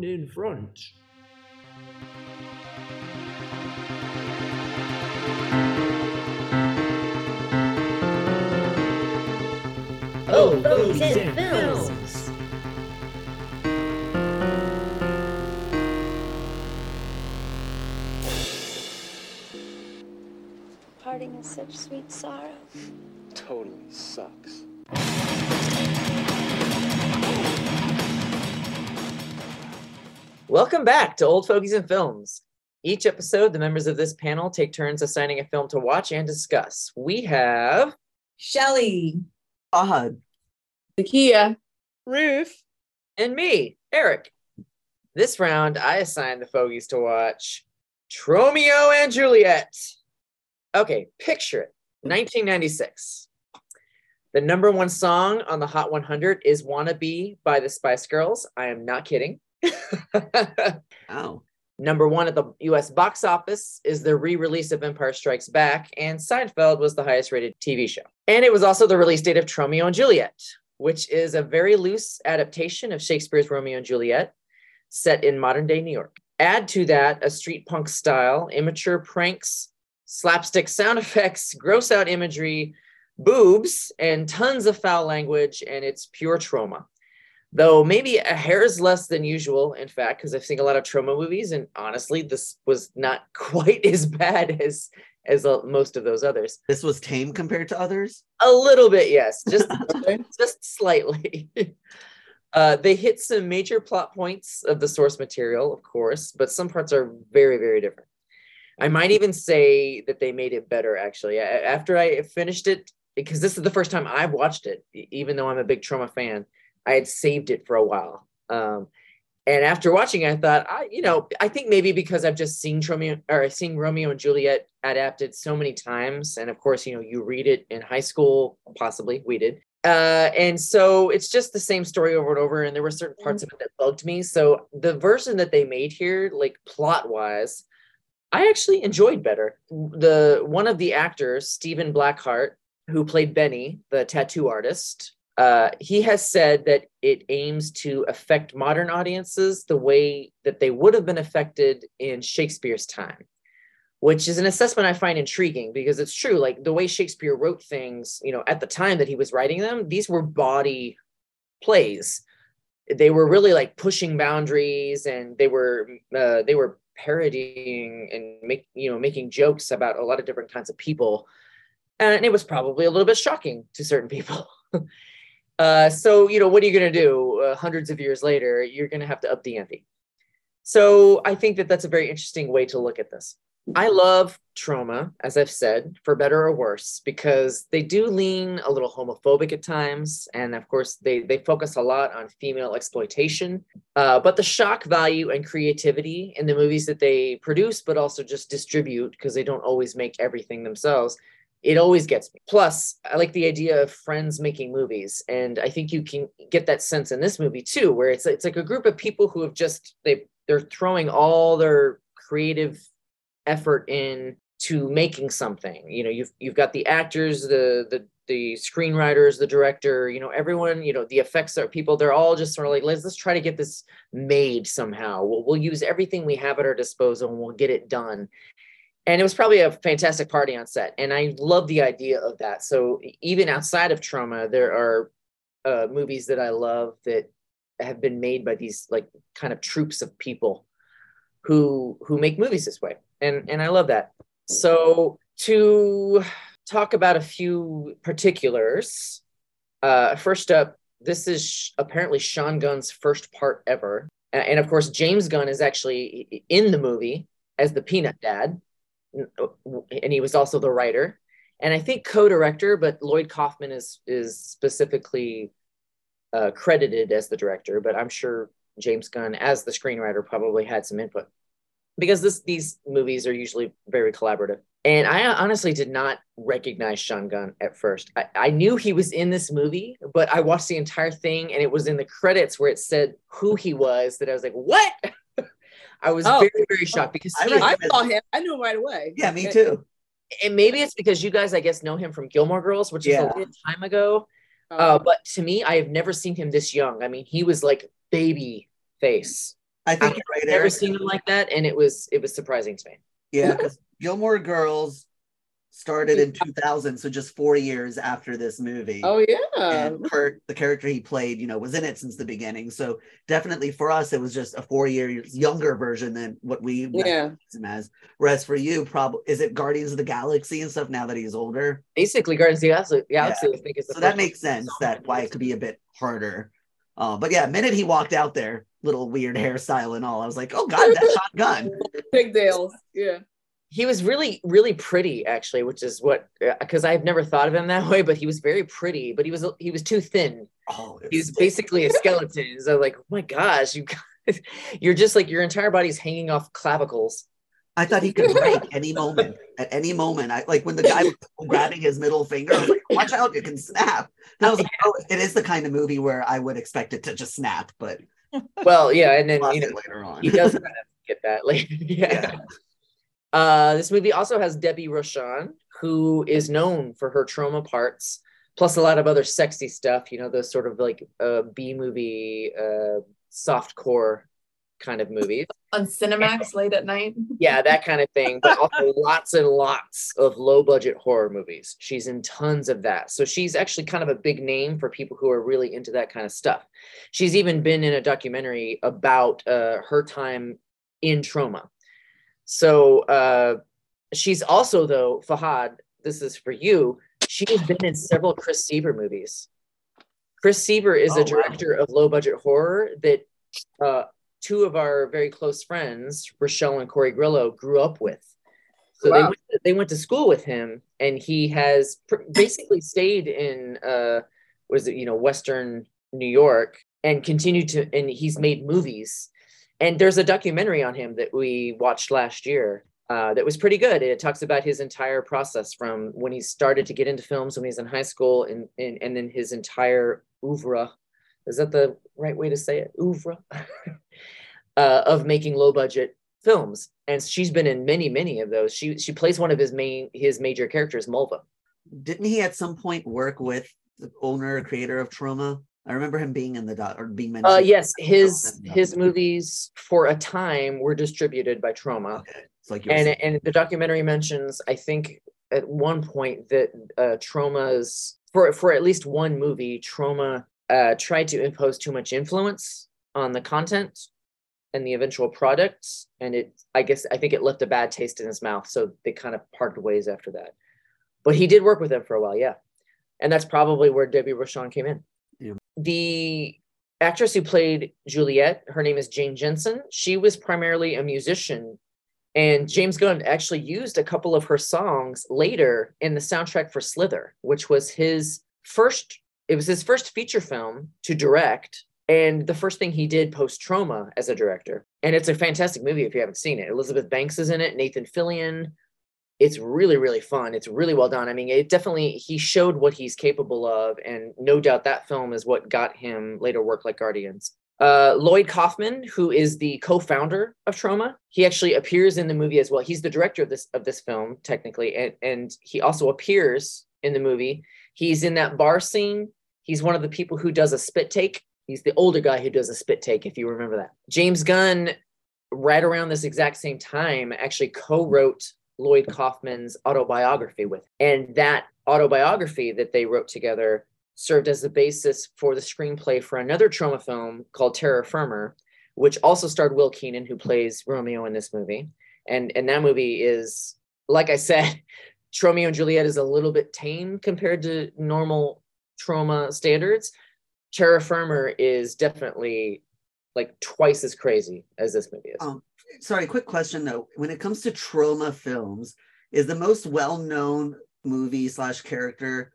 one in front. Oh, Fogies and Films. Parting is such sweet sorrow. Totally sucks. Welcome back to Old Fogies and Films. Each episode, the members of this panel take turns assigning a film to watch and discuss. We have Shelly. Ahad. Nakia. Ruth. and me, Eric. This round, I assign the fogies to watch Tromeo and Juliet. Okay, picture it 1996. The number one song on the Hot 100 is Wannabe by the Spice Girls. I am not kidding. Oh. Number one at the US box office is the re release of Empire Strikes Back, and Seinfeld was the highest rated TV show. And it was also the release date of Tromeo and Juliet, which is a very loose adaptation of Shakespeare's Romeo and Juliet set in modern day New York. Add to that a street punk style, immature pranks, slapstick sound effects, gross out imagery, boobs, and tons of foul language, and it's pure Troma though maybe a hair's less than usual in fact because i've seen a lot of Troma movies and honestly this was not quite as bad as as uh, most of those others. This was tame compared to others? a little bit yes. Just just slightly. Uh, they hit some major plot points of the source material of course but some parts are very very different. I might even say that they made it better actually. After i finished it because this is the first time i've watched it even though i'm a big Troma fan I had saved it for a while. Um, and after watching I thought, I, you know, I think maybe because I've just seen Romeo or seen Romeo and Juliet adapted so many times, and of course, you know, you read it in high school, possibly we did, uh, and so it's just the same story over and over. And there were certain parts of it that bugged me. So the version that they made here, like plot wise, I actually enjoyed better. The one of the actors, Stephen Blackehart, who played Benny, the tattoo artist, uh, he has said that it aims to affect modern audiences the way that they would have been affected in Shakespeare's time, which is an assessment I find intriguing because it's true. Like the way Shakespeare wrote things, you know, at the time that he was writing them, these were body plays. They were really like pushing boundaries, and they were uh, they were parodying and make you know making jokes about a lot of different kinds of people, and it was probably a little bit shocking to certain people. Uh, so, you know, what are you going to do uh, hundreds of years later? You're going to have to up the ante. So, I think that that's a very interesting way to look at this. I love Troma, as I've said, for better or worse, because they do lean a little homophobic at times, and of course, they they focus a lot on female exploitation. Uh, but the shock value and creativity in the movies that they produce, but also just distribute, because they don't always make everything themselves, it always gets me. Plus, I like the idea of friends making movies, and I think you can get that sense in this movie too, where it's it's like a group of people who have just they they're throwing all their creative effort in to making something. You know, you've you've got the actors, the the the screenwriters, the director, you know, everyone, you know, the effects are people, they're all just sort of like, let's let's try to get this made somehow. We'll we'll use everything we have at our disposal and we'll get it done and it was probably a fantastic party on set and i love the idea of that. So even outside of Troma there are uh, movies that i love that have been made by these like kind of troops of people who who make movies this way and and i love that. So to talk about a few particulars uh first up this is apparently sean gunn's first part ever. And of course james gunn is actually in the movie as the peanut dad and he was also the writer. And i think co-director but lloyd kaufman is is specifically uh, credited as the director but i'm sure james gunn as the screenwriter probably had some input. Because this these movies are usually very collaborative. And i honestly did not recognize sean gunn at first. I, I knew he was in this movie but i watched the entire thing and it was in the credits where it said who he was that i was like what I was Oh. very, very shocked because I he, read- I saw him. I knew him right away. Yeah, me too. and maybe it's because you guys, I guess, know him from Gilmore Girls, which is a long time ago. Uh, but to me, I have never seen him this young. I mean, he was like baby face. I think I've you're right, never Eric. seen him like that, and it was it was surprising to me. Yeah, because Gilmore Girls started in 2000, so just four years after this movie. Oh yeah. and Kirk, the character he played, you know, was in it since the beginning. So definitely for us, it was just a four years younger version than what we Yeah. him as. Whereas for you, probably is it Guardians of the Galaxy and stuff now that he's older? Basically, Guardians of the Galaxy, Galaxy I think is So that makes sense that why it could be a bit harder. Uh, but yeah, minute he walked out there, little weird hairstyle and all, I was like, oh god, that's Sean Gunn. Pigtails. Yeah. He was really really pretty actually, which is what uh, because I've never thought of him that way, but he was very pretty, but he was he was too thin. Oh, He was basically a skeleton. So like, oh my gosh, you guys, you're just like your entire body's hanging off clavicles. I thought he could break any moment. At any moment, I like when the guy was grabbing his middle finger. I was like, "Watch out, it can snap." And I was like, "Oh, it is the kind of movie where I would expect it to just snap." But Well, yeah, and then you know later on. he does kind of get that later. yeah. yeah. Uh, this movie also has Debbie Rochon, who is known for her Troma parts, plus a lot of other sexy stuff. You know, those sort of like uh, B movie, uh, soft core kind of movies. on Cinemax late at night. Yeah, that kind of thing. But also lots and lots of low budget horror movies. She's in tons of that. So she's actually kind of a big name for people who are really into that kind of stuff. She's even been in a documentary about uh, her time in Troma. So uh, she's also, though, Fahad, this is for you. She's been in several Chris Seaver movies. Chris Seaver is Oh, a wow. director of low budget horror that uh, two of our very close friends, Rochelle and Corey Grillo, grew up with. So they went to, they went to school with him, and he has pr- basically stayed in uh, was it you know Western New York and continued to, and he's made movies. And there's a documentary on him that we watched last year uh, that was pretty good. It talks about his entire process from when he started to get into films when he was in high school, and and, and then his entire oeuvre. Is that the right way to say it? Oeuvre uh, of making low budget films, and she's been in many, many of those. She she plays one of his main his major characters, Mulva. Didn't he at some point work with the owner, creator of Troma? I remember him being in the dot or being mentioned. Uh, yes, his his movies for a time were distributed by Troma, Okay, it's like and and the documentary mentions I think at one point that uh, Troma's for for at least one movie, Troma uh, tried to impose too much influence on the content and the eventual products, and it I guess I think it left a bad taste in his mouth, so they kind of parted ways after that. But he did work with them for a while, yeah, and that's probably where Debbie Rochon came in. The actress who played Juliet, her name is Jane Jensen. She was primarily a musician and James Gunn actually used a couple of her songs later in the soundtrack for Slither, which was his first, it was his first feature film to direct and the first thing he did post Troma as a director. And it's a fantastic movie if you haven't seen it. Elizabeth Banks is in it, Nathan Fillion. It's really, really fun. It's really well done. I mean, it definitely, he showed what he's capable of. And no doubt that film is what got him later work like Guardians. Uh, Lloyd Kaufman, who is the co-founder of Troma, he actually appears in the movie as well. He's the director of this of this film, technically, and, and he also appears in the movie. He's in that bar scene. He's one of the people who does a spit take. He's the older guy who does a spit take, if you remember that. James Gunn, right around this exact same time, actually co-wrote Lloyd Kaufman's autobiography with, and that autobiography that they wrote together served as the basis for the screenplay for another Troma film called Terror Firmer, which also starred Will Keenan, who plays Romeo in this movie. And and that movie is, like I said, Romeo and Juliet is a little bit tame compared to normal Troma standards. Terror Firmer is definitely like twice as crazy as this movie is. Um, sorry, quick question though. When it comes to Troma films, is the most well-known movie slash character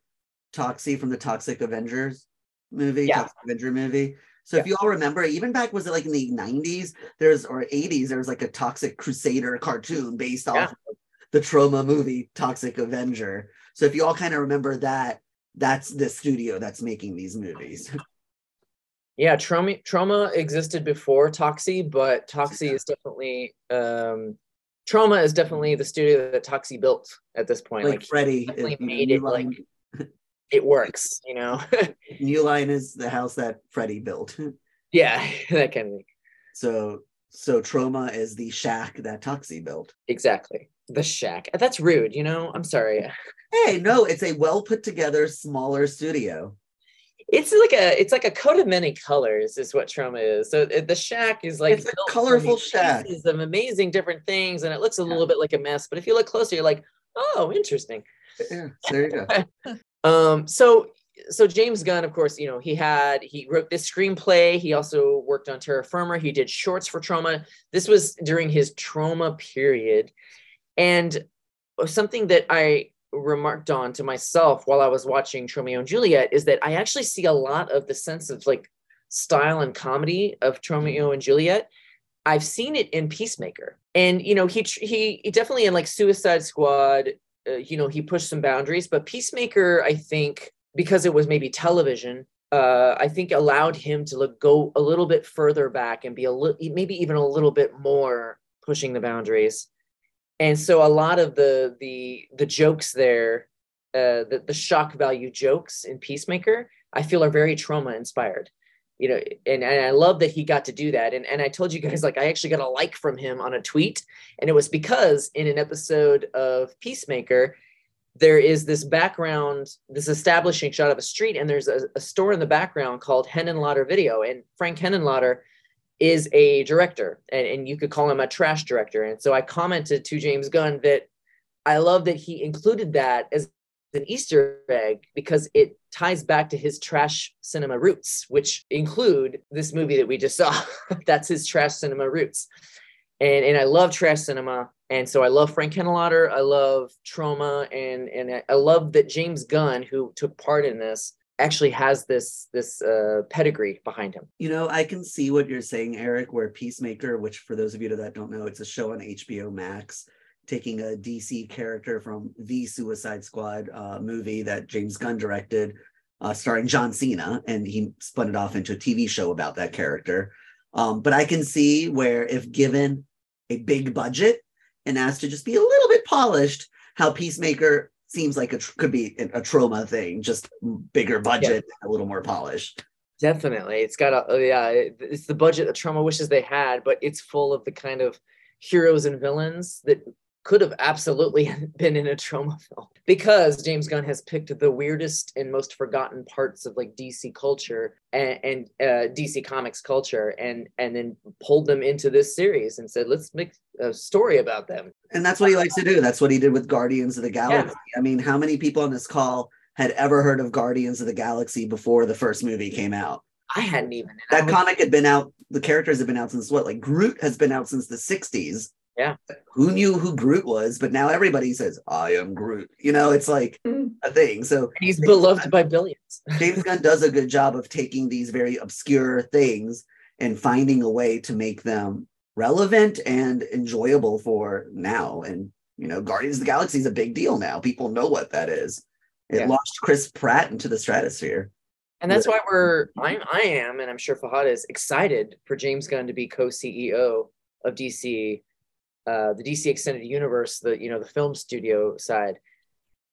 Toxie from the Toxic Avengers movie, Yeah. Toxic Avenger movie? So if you all remember, even back was it like in the 90s, there's or 80s, there was like a Toxic Crusader cartoon based off Yeah. of the Troma movie Toxic Avenger. So if you all kind of remember that, that's the studio that's making these movies. Yeah, Troma Troma existed before Toxie, but Toxie is definitely um Troma is definitely the studio that Toxie built at this point. like Like, Freddy, definitely you know, made it, like- it works, you know. New Line is the house that Freddy built. yeah, that kind of thing. So So Troma is the shack that Toxie built. Exactly. The shack. That's rude, you know? I'm sorry. Hey, no, it's a well put together, smaller studio. It's like a it's like a coat of many colors is what Troma is. So uh, the shack is like It's a colorful shack. of amazing different things and it looks a little bit like a mess, but if you look closer you're like, "Oh, interesting." Yeah, there you go. Um, so so James Gunn, of course, you know, he had he wrote this screenplay. He also worked on Terror Firmer. He did shorts for Troma. This was during his Troma period. And something that I remarked on to myself while I was watching Romeo and Juliet is that I actually see a lot of the sense of like style and comedy of Romeo and Juliet. I've seen it in Peacemaker, and you know he he, he definitely in like Suicide Squad. Uh, you know he pushed some boundaries, but Peacemaker, I think, because it was maybe television, uh, I think allowed him to look, go a little bit further back and be a little, maybe even a little bit more pushing the boundaries. And so a lot of the the the jokes there, uh, the the shock value jokes in Peacemaker, I feel are very Troma inspired. You know, and, and I love that he got to do that. And and I told you guys like I actually got a like from him on a tweet, and it was because in an episode of Peacemaker, there is this background, this establishing shot of a street, and there's a, a store in the background called Henenlotter Video, and Frank Henenlotter is a director, and, and you could call him a trash director. And so I commented to James Gunn that I love that he included that as an Easter egg because it ties back to his trash cinema roots, which include this movie that we just saw. That's his trash cinema roots. And, and I love trash cinema. And so I love Frank Henenlotter. I love Troma. And, and I love that James Gunn, who took part in this, actually has this this uh, pedigree behind him. You know, I can see what you're saying, Eric, where Peacemaker, which for those of you that don't know, it's a show on HBO Max, taking a DC character from the Suicide Squad uh, movie that James Gunn directed, uh, starring John Cena, and he spun it off into a TV show about that character. Um, but I can see where, if given a big budget and asked to just be a little bit polished, how Peacemaker seems like it tr- could be a, Troma thing, just bigger budget, a little more polished. Definitely, it's got a oh, yeah. It's the budget that Troma wishes they had, but it's full of the kind of heroes and villains that could have absolutely been in a Troma film because James Gunn has picked the weirdest and most forgotten parts of like DC culture and, and uh, DC Comics culture, and and then pulled them into this series and said, let's make a story about them. And that's what he likes to do. That's what he did with Guardians of the Galaxy. I mean, how many people on this call had ever heard of Guardians of the Galaxy before the first movie came out? I hadn't even That was- comic had been out, the characters have been out since what? Like Groot has been out since the 60s. Yeah. Who knew who Groot was? But now everybody says, I am Groot. You know, it's like Mm. a thing. So he's beloved by billions. James Gunn does a good job of taking these very obscure things and finding a way to make them relevant and enjoyable for now. And you know, Guardians of the Galaxy is a big deal now. People know what that is. It Yeah. launched Chris Pratt into the stratosphere. And that's why we're I'm I am, and I'm sure Fahad is excited for James Gunn to be co-CEO of DC, uh, the DC Extended Universe, the you know the film studio side,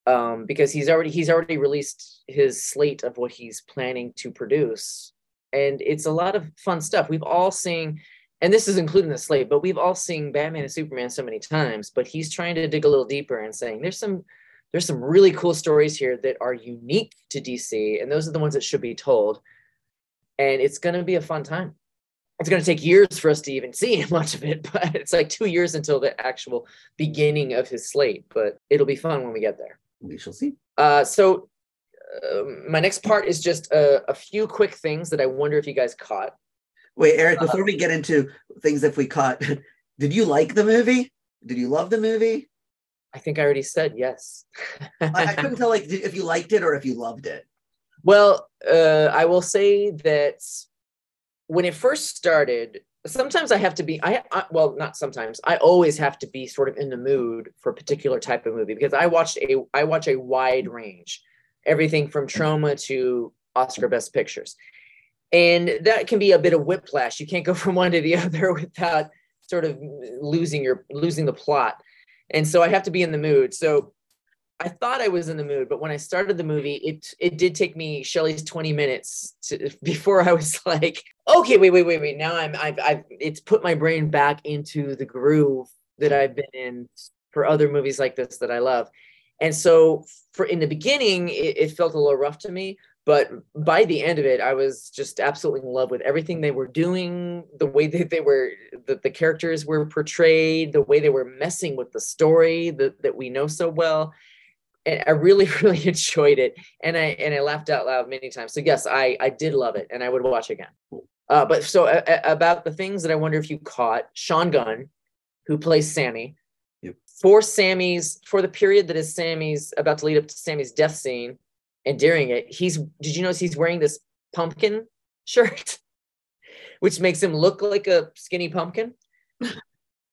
um, because he's already he's already released his slate of what he's planning to produce, and it's a lot of fun stuff. We've all seen, and this is including the slate, but we've all seen Batman and Superman so many times. But he's trying to dig a little deeper and saying there's some there's some really cool stories here that are unique to DC, and those are the ones that should be told. And it's going to be a fun time. It's going to take years for us to even see much of it, but it's like two years until the actual beginning of his slate. But it'll be fun when we get there. We shall see. Uh, so, uh, my next part is just a, a few quick things that I wonder if you guys caught. Wait, Eric, before we get into things if we caught, did you like the movie? Did you love the movie? I think I already said yes. I, I couldn't tell like if you liked it or if you loved it. Well, uh, I will say that when it first started, sometimes I have to be. I, I well, not sometimes. I always have to be sort of in the mood for a particular type of movie because I watched a. I watch a wide range, everything from Troma to Oscar Best Pictures, and that can be a bit of whiplash. You can't go from one to the other without sort of losing your losing the plot, and so I have to be in the mood. So I thought I was in the mood, but when I started the movie, it it did take me Shelley's 20 minutes to, before I was like, okay, wait, wait, wait, wait. Now I'm I've, I've it's put my brain back into the groove that I've been in for other movies like this that I love. And so for in the beginning, it, it felt a little rough to me, but by the end of it, I was just absolutely in love with everything they were doing, the way that they were, that the characters were portrayed, the way they were messing with the story that, that we know so well and I really, really enjoyed it, and I and I laughed out loud many times. So yes, I I did love it, and I would watch again. Uh, but so uh, uh, about the things that I wonder if you caught, Sean Gunn, who plays Sammy, Yep. for Sammy's for the period that is Sammy's about to lead up to Sammy's death scene, and during it, he's did you notice he's wearing this pumpkin shirt, which makes him look like a skinny pumpkin.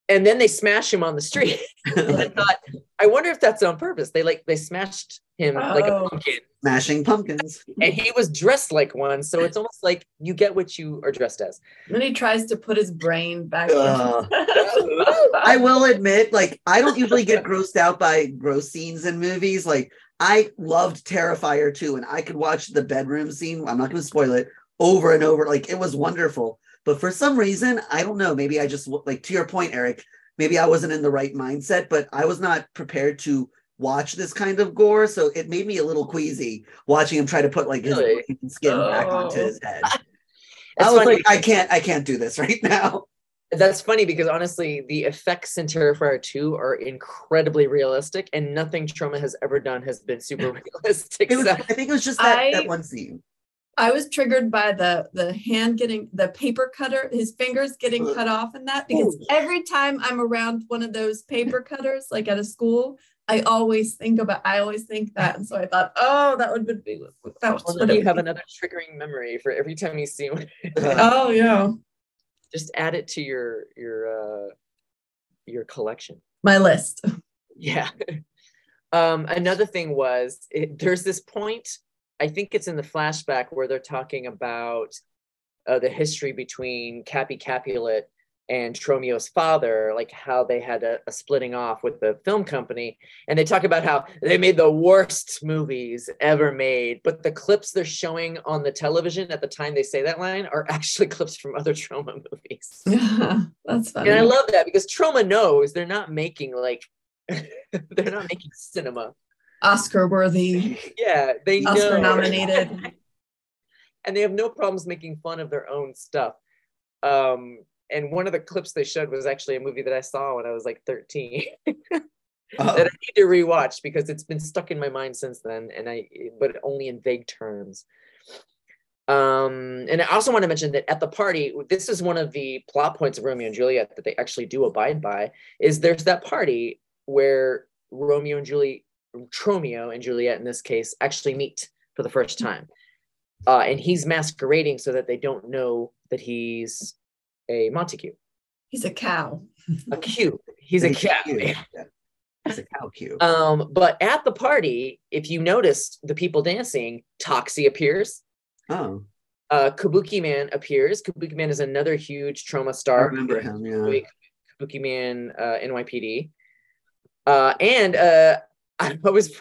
And then they smash him on the street. and I thought, I wonder if that's on purpose. They like they smashed him like a Oh. pumpkin, Smashing pumpkins. and he was dressed like one. So it's almost like you get what you are dressed as. Then he tries to put his brain back. Ugh. in. I will admit, like, I don't usually get grossed out by gross scenes in movies. Like, I loved Terrifier 2, and I could watch the bedroom scene. I'm not going to spoil it over and over. Like, it was wonderful. But for some reason, I don't know. Maybe I just, like, to your point, Eric, maybe I wasn't in the right mindset, but I was not prepared to watch this kind of gore. So it made me a little queasy watching him try to put, like, his Really? skin back oh. onto Oh. his head. I was funny. like, I can't, I can't do this right now. That's funny because honestly, the effects in Terrifier 2 are incredibly realistic, and nothing Troma has ever done has been super realistic. Was, So- I think it was just that, I- that one scene. I was triggered by the the hand getting the paper cutter, his fingers getting cut off in that because every time I'm around one of those paper cutters, like at a school, I always think about I always think that. And so I thought, oh, that would be that was well, what then it you have be. another triggering memory for every time you see one. Oh yeah. Just add it to your your uh your collection. My list. Yeah. um, another thing was it, there's this point, I think it's in the flashback where they're talking about uh, the history between Cappy Capulet and Tromio's father, like how they had a, a splitting off with the film company. And they talk about how they made the worst movies ever made, but the clips they're showing on the television at the time they say that line are actually clips from other Troma movies. Yeah, that's funny. And I love that because Troma knows they're not making like they're not making cinema. Oscar worthy, Yeah, they know. Oscar nominated. and they have no problems making fun of their own stuff. Um, and one of the clips they showed was actually a movie that I saw when I was like 13 Oh, that I need to rewatch because it's been stuck in my mind since then, and I but only in vague terms. Um, and I also want to mention that at the party, this is one of the plot points of Romeo and Juliet that they actually do abide by. Is there's that party where Romeo and Juliet, Tromeo and Juliet in this case, actually meet for the first time, uh, and he's masquerading so that they don't know that he's a Montague, He's a cow. a Q. He's a cow. cute. Yeah. It's a cow cube. Um, but at the party, if you notice the people dancing, Toxie appears. oh, Uh, Kabuki Man appears. Kabuki Man is another huge Troma I star. remember him. Yeah. Wait, Kabuki Man, uh, NYPD. Uh, and uh, I was.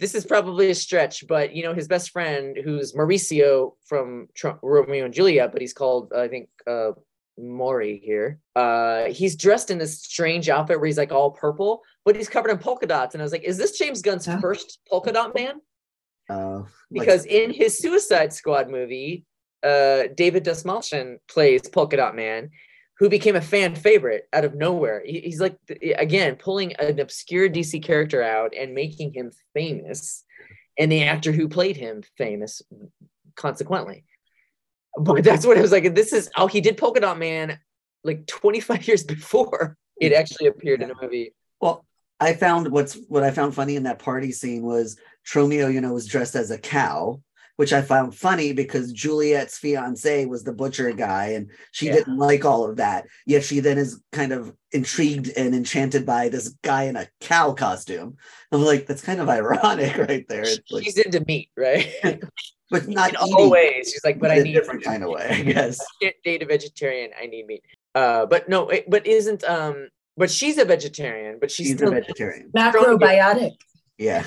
This is probably a stretch, but you know his best friend, who's Mercutio from Tr- Romeo and Juliet, but he's called I think uh, Maury here. Uh, he's dressed in this strange outfit where he's like all purple, but he's covered in polka dots. And I was like, is this James Gunn's Yeah. first polka dot man? Uh, like- Because in his Suicide Squad movie, uh, David Dastmalchian plays Polka Dot Man, who became a fan favorite out of nowhere. He's like, again, pulling an obscure DC character out and making him famous, and the actor who played him famous, consequently. But that's what I was like. This is oh, he did Polka Dot Man like 25 years before it actually appeared in a movie. well, I found what's what I found funny in that party scene was Tromeo, you know, was dressed as a cow, which I found funny because Juliet's fiance was the butcher guy, and she Yeah. didn't like all of that. Yet she then is kind of intrigued and enchanted by this guy in a cow costume. I'm like, that's kind of ironic, right there. It's like, She's into meat, right? but not in eating, all ways. She's like, but I in a need different kind of way, I guess. can't date a vegetarian. I need meat. Uh, but no, it- but isn't um, but she's a vegetarian, but she's, She's a vegetarian. Macrobiotic. Yeah.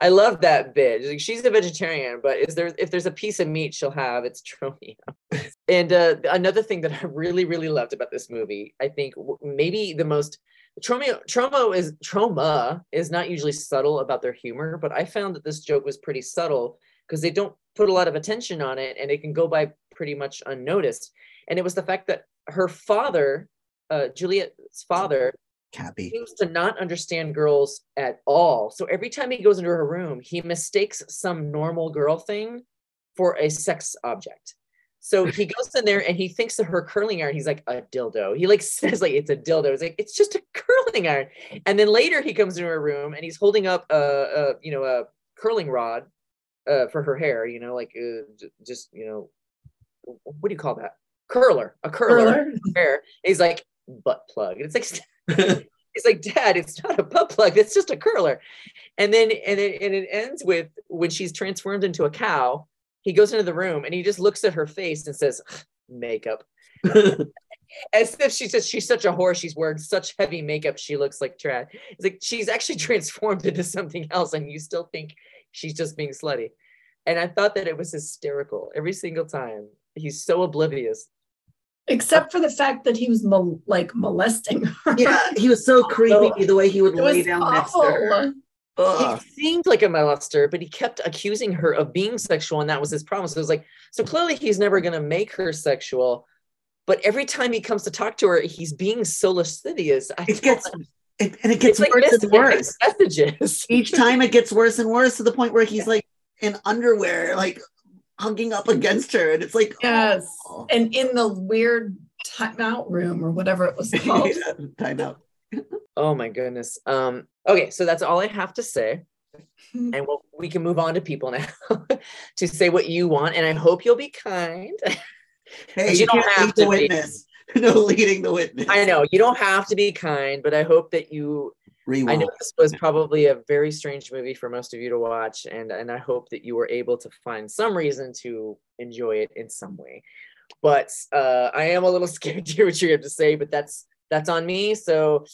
I love that bit. Like, She's a vegetarian, but is there if there's a piece of meat she'll have, it's Tromeo. and uh, another thing that I really really loved about this movie, I think maybe the most Tromeo Tromo is Troma is not usually subtle about their humor, but I found that this joke was pretty subtle because they don't put a lot of attention on it and it can go by pretty much unnoticed. And it was the fact that her father, uh, Juliet's father, Cappy. seems to not understand girls at all. So every time he goes into her room, he mistakes some normal girl thing for a sex object. So he goes in there and he thinks of her curling iron. He's like a dildo. He like says like it's a dildo. It's like it's just a curling iron. And then later he comes into her room and he's holding up a, a you know a curling rod uh, for her hair. You know like uh, just you know what do you call that curler a curler, Curler. hair. And he's like butt plug. And it's like He's like, Dad, it's not a butt plug, it's just a curler. And then and it, and it ends with when she's transformed into a cow, he goes into the room and he just looks at her face and says, makeup. As if she's just she's such a whore, she's wearing such heavy makeup, she looks like trash. It's like she's actually transformed into something else, and you still think she's just being slutty. And I thought that it was hysterical every single time. He's so oblivious. Except for the fact that he was mol- like molesting her. yeah, he was so creepy the way he would lay down next to her. awful. Ugh. he seemed like a molester, but he kept accusing her of being sexual, and that was his problem. So it was like, so clearly he's never gonna make her sexual. But every time he comes to talk to her, he's being so lascivious. I It gets it, and it gets it's worse missed and worse. messages. Each time it gets worse and worse to the point where he's like in underwear, like hugging up against her, and it's like Yes. oh. And in the weird timeout room or whatever it was called. Yeah, time. Oh my goodness. Um, okay, so that's all I have to say. And we'll, we can move on to people now to say what you want. And I hope you'll be kind. Hey, you, you don't have lead the to be. witness. No leading the witness. I know you don't have to be kind, but I hope that you I know this was probably a very strange movie for most of you to watch, and and I hope that you were able to find some reason to enjoy it in some way. But uh, I am a little scared to hear what you have to say, but that's that's on me. So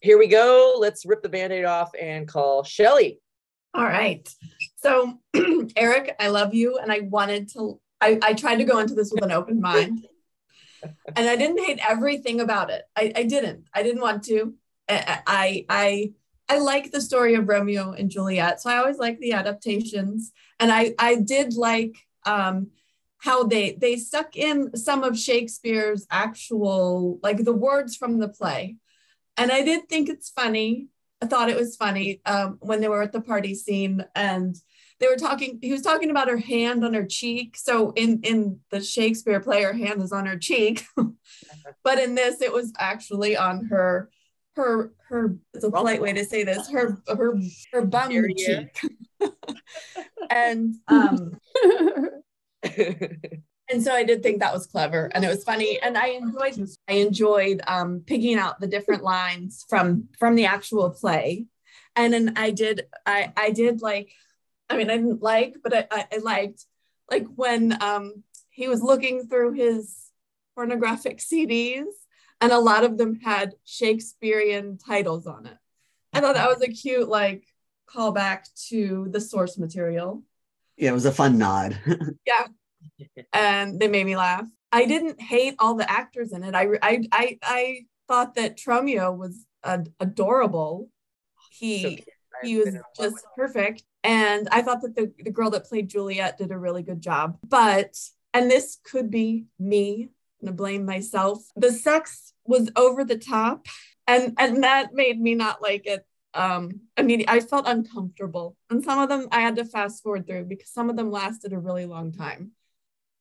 here we go. Let's rip the band-aid off and call Shelly. All right. So, Eric, I love you. And I wanted to, I, I tried to go into this with an open mind. And I didn't hate everything about it. I, I didn't. I didn't want to. I, I, I, like the story of Romeo and Juliet. So I always like the adaptations. And I, I did like um, how they, they stuck in some of Shakespeare's actual, like the words from the play. And I did think it's funny. I thought it was funny um, when they were at the party scene and they were talking. He was talking about her hand on her cheek. So in in the Shakespeare play, her hand is on her cheek, but in this, it was actually on her her her. It's a polite way to say this. Her her her bum Derriere. cheek. and um, and so I did think that was clever and it was funny and I enjoyed I enjoyed um picking out the different lines from from the actual play and then I did I I did like I mean I didn't like but I, I, I liked like when um he was looking through his pornographic CDs and a lot of them had Shakespearean titles on it I thought that was a cute like callback to the source material Yeah, it was a fun nod. Yeah, and they made me laugh. I didn't hate all the actors in it. I I I, I thought that Tromeo was uh, adorable. He So he was been in love just perfect, and I thought that the the girl that played Juliet did a really good job. But and this could be me. I'm gonna blame myself. The sex was over the top, and and that made me not like it. Um, I mean, I felt uncomfortable, and some of them I had to fast forward through because some of them lasted a really long time.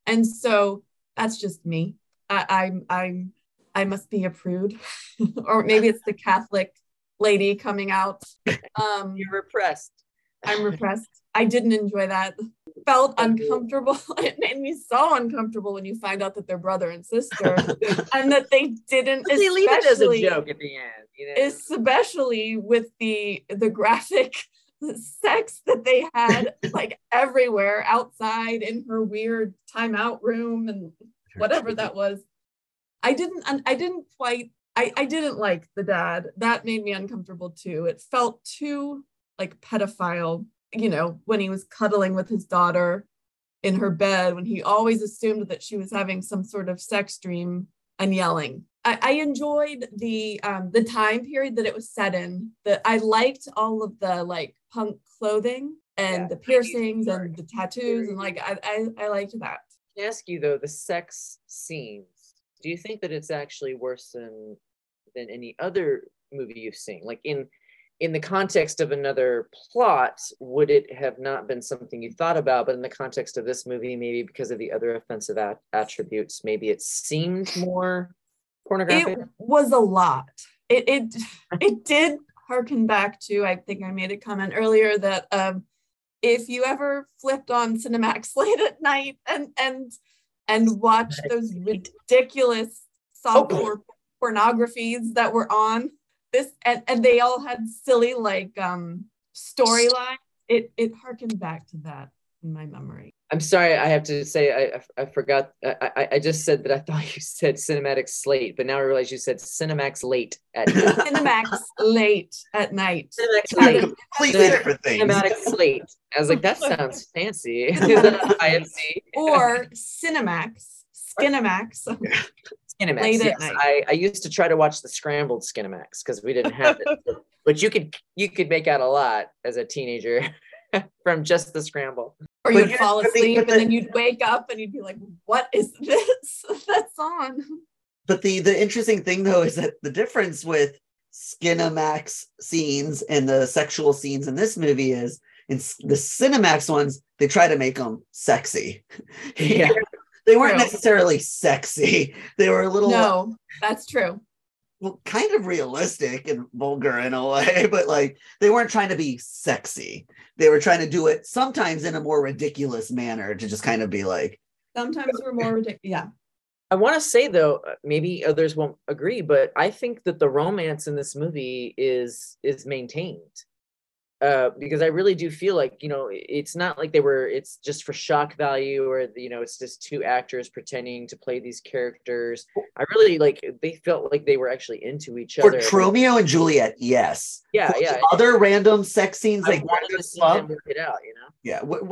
And so that's just me. I, I'm I'm I must be a prude, or maybe it's the Catholic lady coming out. Um, You're repressed. I'm repressed. I didn't enjoy that. Felt uncomfortable. It made me so uncomfortable when you find out that they're brother and sister, and that they didn't. They leave it as a especially- joke at the end. You know? especially with the the graphic sex that they had like everywhere outside in her weird timeout room and whatever that was i didn't i didn't quite i i didn't like the dad that made me uncomfortable too it felt too like pedophile, you know, when he was cuddling with his daughter in her bed, when he always assumed that she was having some sort of sex dream and yelling. I, I enjoyed the um, the time period that it was set in. That I liked all of the like punk clothing and Yeah, the piercings and the tattoos and like I, I I liked that. Can I ask you though, the sex scenes, do you think that it's actually worse than than any other movie you've seen? Like in in the context of another plot, would it have not been something you thought about? But in the context of this movie, maybe because of the other offensive at- attributes, maybe it seemed more pornographic. It was a lot. It it it did harken back to I think I made a comment earlier that um if you ever flipped on Cinemax late at night and and and watched those ridiculous softcore pornographies that were on this and, and they all had silly like um storyline it it harkened back to that in my memory I'm sorry, I have to say I I, I forgot. I, I I just said that I thought you said cinematic slate, but now I realize you said Cinemax late at night. cinemax late at night Cinemax late. completely different things. cinematic slate. I was like, that sounds fancy. IFC? or cinemax skinemax Skinemax. Late at yes. night. I, I used to try to watch the scrambled Skinemax because we didn't have it. but you could you could make out a lot as a teenager from just the scramble. or you'd here's fall the thing asleep with and then you'd wake up and you'd be like what is this that's on But the the interesting thing though is that the difference with Skinemax scenes and the sexual scenes in this movie is in the Cinemax ones they try to make them sexy. Yeah. They weren't True. necessarily sexy. They were a little no that's true well, kind of realistic and vulgar in a way, but like they weren't trying to be sexy. They were trying to do it sometimes in a more ridiculous manner to just kind of be like, sometimes we're more ridiculous yeah I want to say though, uh, maybe others won't agree, but I think that the romance in this movie is is maintained. Uh, because I really do feel like you know it's not like they were it's just for shock value or you know it's just two actors pretending to play these characters. I really like they felt like they were actually into each for other. For Romeo and Juliet, yes. yeah, For yeah. Other random sex scenes I like wanted to see them work it out, you know. Yeah, when,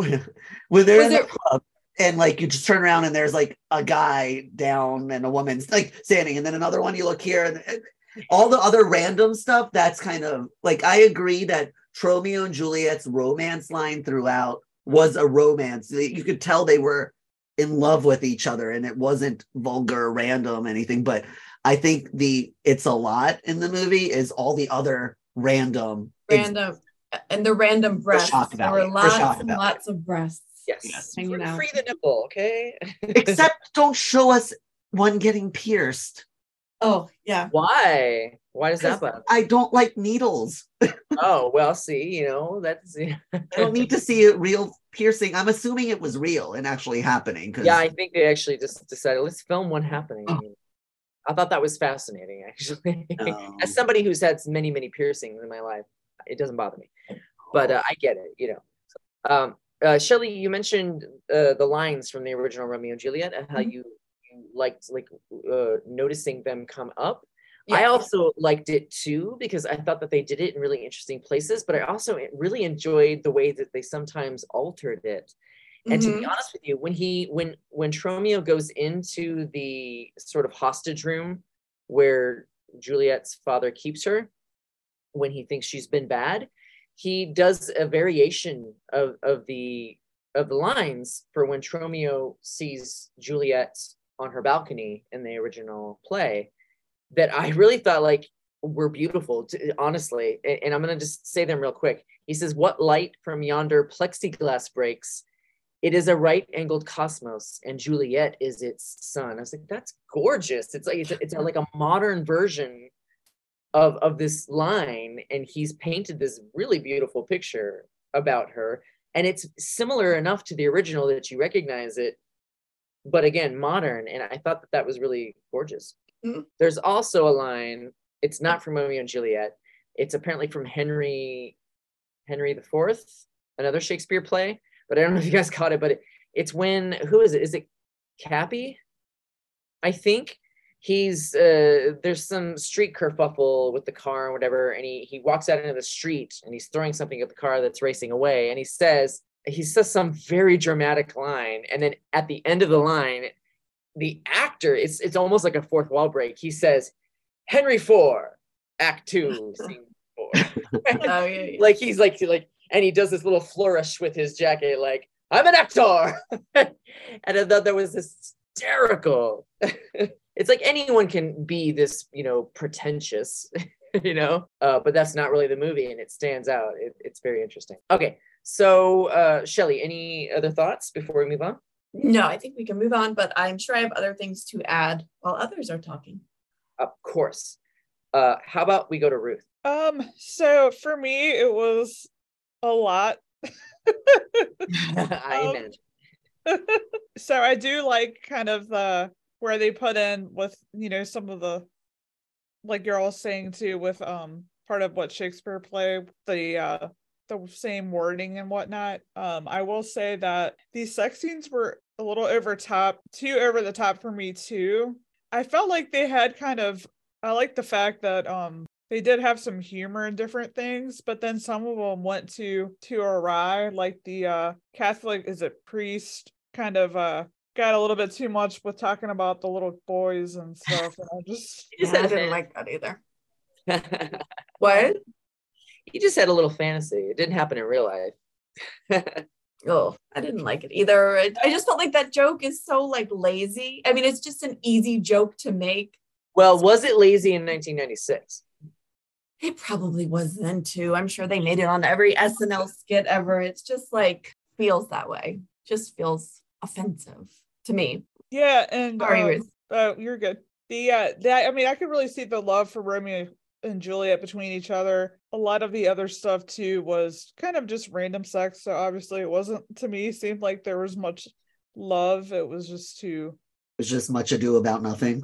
when, they're Was in the club and like you just turn around and there's like a guy down and a woman's like standing, and then another one you look here and all the other random stuff. That's kind of like I agree that Romeo and Juliet's romance line throughout was a romance. You could tell they were in love with each other, and it wasn't vulgar, random, anything. But I think the it's a lot in the movie is all the other random. ex- random and the random breasts shock there were value, for lots and value. lots of breasts Yes. Yes. Free, Hanging out. free the nipple, okay? Except don't show us one getting pierced. oh yeah why? Why does that bother? I don't like needles. Oh well, see, you know that's I don't need to see a real piercing. I'm assuming it was real and actually happening. 'cause- Yeah, I think they actually just decided let's film one happening. Oh. I thought that was fascinating, actually. As somebody who's had many, many piercings in my life, it doesn't bother me. But uh, I get it, you know. Um, uh, Shelley, you mentioned uh, the lines from the original Romeo and Juliet and how Mhm. you, you liked like uh, noticing them come up. I also liked it too because I thought that they did it in really interesting places, but I also really enjoyed the way that they sometimes altered it. And to be Mhm. honest with you, when he when when Tromeo goes into the sort of hostage room where Juliet's father keeps her, when he thinks she's been bad, he does a variation of of the of the lines for when Tromeo sees Juliet on her balcony in the original play that I really thought like were beautiful, to, honestly. And, and I'm gonna just say them real quick. He says, "What light from yonder plexiglass breaks? It is a right-angled cosmos, and Juliet is its sun." I was like, "That's gorgeous." It's like it's, a, it's a, like a modern version of of this line, and he's painted this really beautiful picture about her, and it's similar enough to the original that you recognize it, but again, modern. And I thought that that was really gorgeous. Mhm. There's also a line. It's not from Romeo and Juliet. It's apparently from Henry Henry the Fourth, another Shakespeare play. But I don't know if you guys caught it. But it, it's when who is it? Is it Cappy? I think he's uh there's some street kerfuffle with the car and whatever and he he walks out into the street and he's throwing something at the car that's racing away and he says he says some very dramatic line and then at the end of the line the actor it's it's almost like a fourth wall break. He says henry four act two scene four. Oh, yeah, yeah. like he's like like and he does this little flourish with his jacket like i'm an actor. And i thought that was hysterical. It's like anyone can be this you know pretentious you know? Uh, but that's not really the movie and it stands out. It, it's very interesting. Okay so uh shelly any other thoughts before we move on No, I think we can move on, but I'm sure I have other things to add while others are talking. of course uh how about we go to ruth Um, so for me, it was a lot. i Um, imagine so I do like kind of the where they put in with you know some of the like you're all saying too with um part of what Shakespeare play the uh the same wording and whatnot. Um I will say that these sex scenes were a little over top, too over the top for me too. I felt like they had kind of I like the fact that um they did have some humor in different things, but then some of them went to to awry, like the uh Catholic is it priest kind of uh got a little bit too much with talking about the little boys and stuff. And I just You just Yeah, I didn't fan- like that either. What? you just had a little fantasy it didn't happen in real life Oh, I didn't like it either. I, I just felt like that joke is so like lazy. I mean, it's just an easy joke to make. well was it lazy in 1996 It probably was then too. I'm sure they made it on every SNL skit ever. It's just like feels that way. Just feels offensive to me. yeah, and Sorry, um, Ruth. Oh, you're good. The uh that I mean I could really see the love for Romeo and Juliet between each other. A lot of the other stuff too was kind of just random sex. So obviously it wasn't to me seemed like there was much love. It was just too It's just much ado about nothing.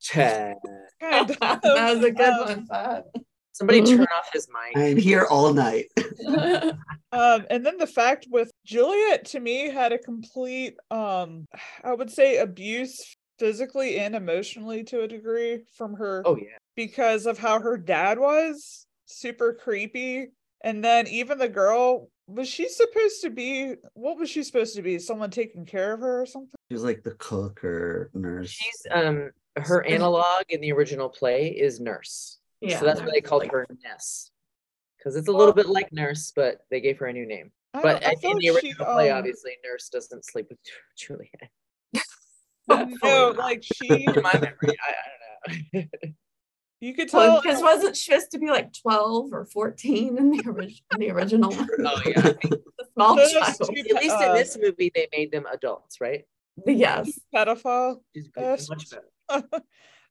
Chad. kind of that was a good um, one, Fab. Somebody turn off his mic. I'm here all night. Um, and then the fact with Juliet to me had a complete um I would say abuse physically and emotionally to a degree from her Oh yeah. because of how her dad was super creepy. And then even the girl, was she supposed to be what was she supposed to be? Someone taking care of her or something? She was like the cook or nurse. She's um her analog in the original play is nurse. yeah. so that's why they called her Ness. Because it's a little bit like nurse, but they gave her a new name. I But I in thought the she, original play, um, obviously, nurse doesn't sleep with Juliet. no, like she In my memory, I, I don't know. You could Well, tell because wasn't she supposed to be like 12 or 14 in the, orig- in the original? oh yeah. The small Those child. At least in Uh, this movie, they made them adults, right? Yes. pedophile. Which is Yes. much better. See,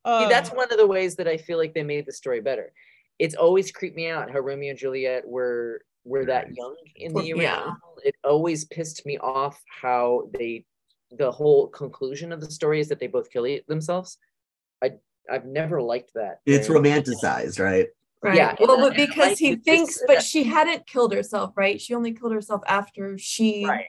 um, that's one of the ways that I feel like they made the story better. It's always creeped me out how Romeo and Juliet were were that young in the Yeah. original. It always pissed me off how they the whole conclusion of the story is that they both kill themselves. I I've never liked that. It's very romanticized, right? Right. Yeah, Well, but I- I because like he thinks, just but she hadn't killed herself, right? She only killed herself after she. right.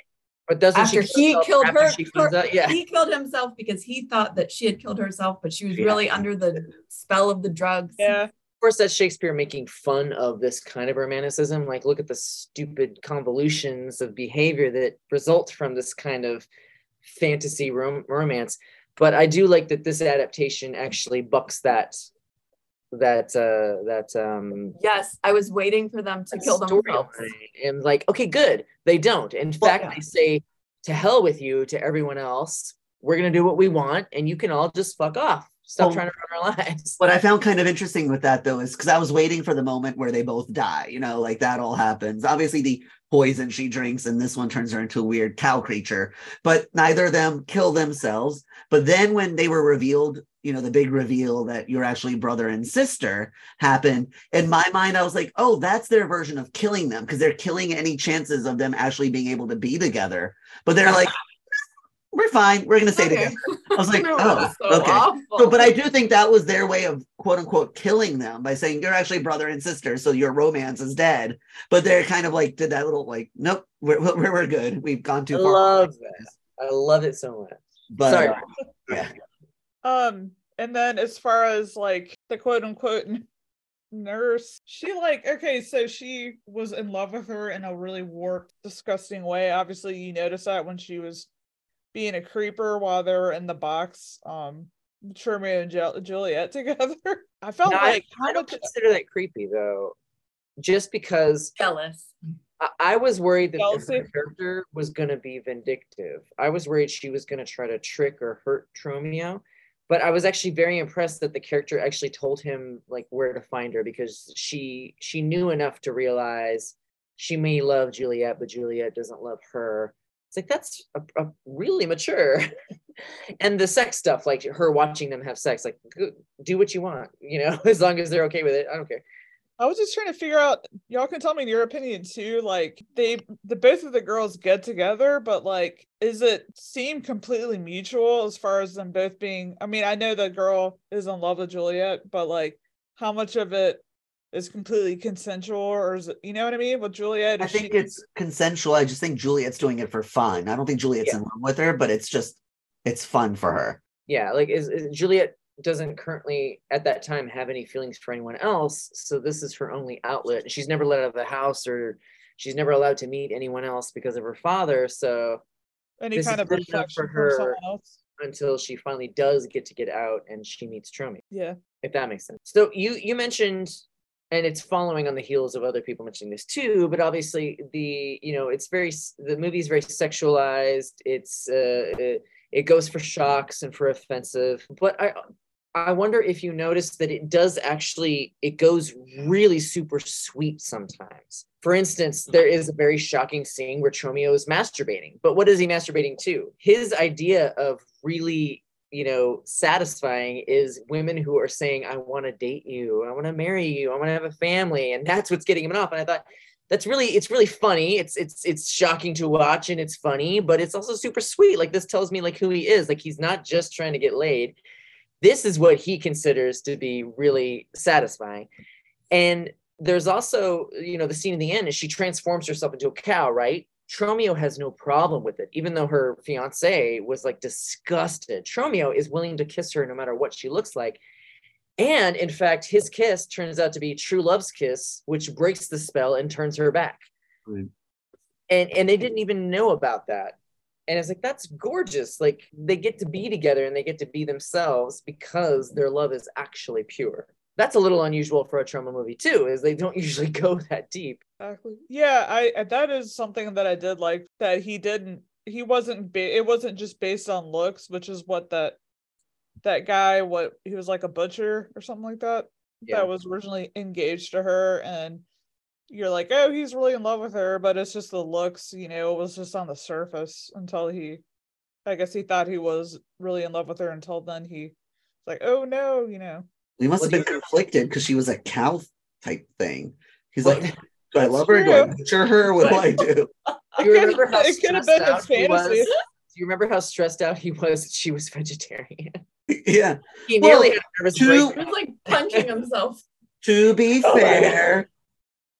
But doesn't After she kill he killed after her, She her- Yeah. He killed himself because he thought that she had killed herself, but she was Yeah. really under the spell of the drugs. yeah. of course that's shakespeare making fun of this kind of romanticism like look at the stupid convolutions of behavior that result from this kind of fantasy rom- romance but i do like that this adaptation actually bucks that that uh that um Yes, I was waiting for them to kill themselves. and like okay good they don't in Well, fact yeah. they say to hell with you to everyone else we're gonna do what we want and you can all just fuck off stop Well, trying to run our lives What I found kind of interesting with that though is because I was waiting for the moment where they both die, you know, like that all happens. Obviously, the poison she drinks and this one turns her into a weird cow creature, but neither of them kill themselves. But then when they were revealed, you know, the big reveal that you're actually brother and sister happened, in my mind, I was like, oh, that's their version of killing them because they're killing any chances of them actually being able to be together. But they're like, we're fine. We're going to stay Okay. together. I was like, No, oh, so okay. awful. So, but I do think that was their way of quote unquote killing them by saying you're actually brother and sister, so your romance is dead. But they're kind of like did that little like, nope, we're we're, we're good. We've gone i too far. love that i love it so much But Sorry. uh, yeah, Um, And then as far as like the quote unquote nurse, she like okay, so she was in love with her in a really warped, disgusting way. Obviously, you notice that when she was being a creeper while they were in the box, um, Romeo and Ju- Juliet together. I felt No, like I how don't consider that creepy though, just because Jealous. I, I was worried that Jealousy? her character was going to be vindictive. I was worried she was going to try to trick or hurt Tromeo. But I was actually very impressed that the character actually told him like where to find her because she she knew enough to realize she may love Juliet, but Juliet doesn't love her. Like that's a, a really mature. and the sex stuff, like her watching them have sex, like do what you want, you know, as long as they're okay with it. I don't care. I was just trying to figure out. Y'all can tell me your opinion too. Like they, the both of the girls get together, but like, is it seem completely mutual as far as them both being? I mean, I know the girl is in love with Juliet, but like, how much of it is completely consensual, or is it? You know what I mean? With Juliet, I think she- it's consensual. I just think Juliet's doing it for fun. I don't think Juliet's Yeah. in love with her, but it's just it's fun for her. yeah like is, is juliet doesn't currently at that time have any feelings for anyone else so this is her only outlet she's never let out of the house or she's never allowed to meet anyone else because of her father so any this kind is of good enough affection for for her. else. until she finally does get to get out and she meets Tromeo, Yeah. if that makes sense so you you mentioned and it's following on the heels of other people mentioning this too but obviously the you know it's very the movie is very sexualized it's uh it, it goes for shocks and for offensive but i i wonder if you notice that it does actually it goes really super sweet sometimes. For instance there is a very shocking scene where Tromeo is masturbating but what is he masturbating to? His idea of really you know satisfying is women who are saying i want to date you i want to marry you i want to have a family and that's what's getting him off and i thought that's really it's really funny it's it's it's shocking to watch and it's funny but it's also super sweet like this tells me like who he is like he's not just trying to get laid. This is what he considers to be really satisfying and there's also you know the scene in the end is she transforms herself into a cow right Tromeo has no problem with it, even though her fiance was like disgusted. Tromeo is willing to kiss her no matter what she looks like. And in fact, his kiss turns out to be true love's kiss, which breaks the spell and turns her back. And and they didn't even know about that. And it's like that's gorgeous. Like they get to be together and they get to be themselves because their love is actually pure. That's a little unusual for a Troma movie too, is they don't usually go that deep. Exactly. Yeah, I that is something that I did like that he didn't he wasn't ba- it wasn't just based on looks, which is what that that guy what he was like a butcher or something like that Yeah. that was originally engaged to her and you're like, "Oh, he's really in love with her," but it's just the looks, you know, it was just on the surface until he I guess he thought he was really in love with her until then he like, "Oh no," you know. We must Well, have been you- conflicted because she was a cow type thing. He's Well, like, do I love her? Do I true. butcher her? What do I do? Do you remember how it could have stressed been out his he was? fantasy. Do you remember how stressed out he was that she was vegetarian? yeah. He Well, nearly had a nervous to- He was like punching himself. To be Oh fair,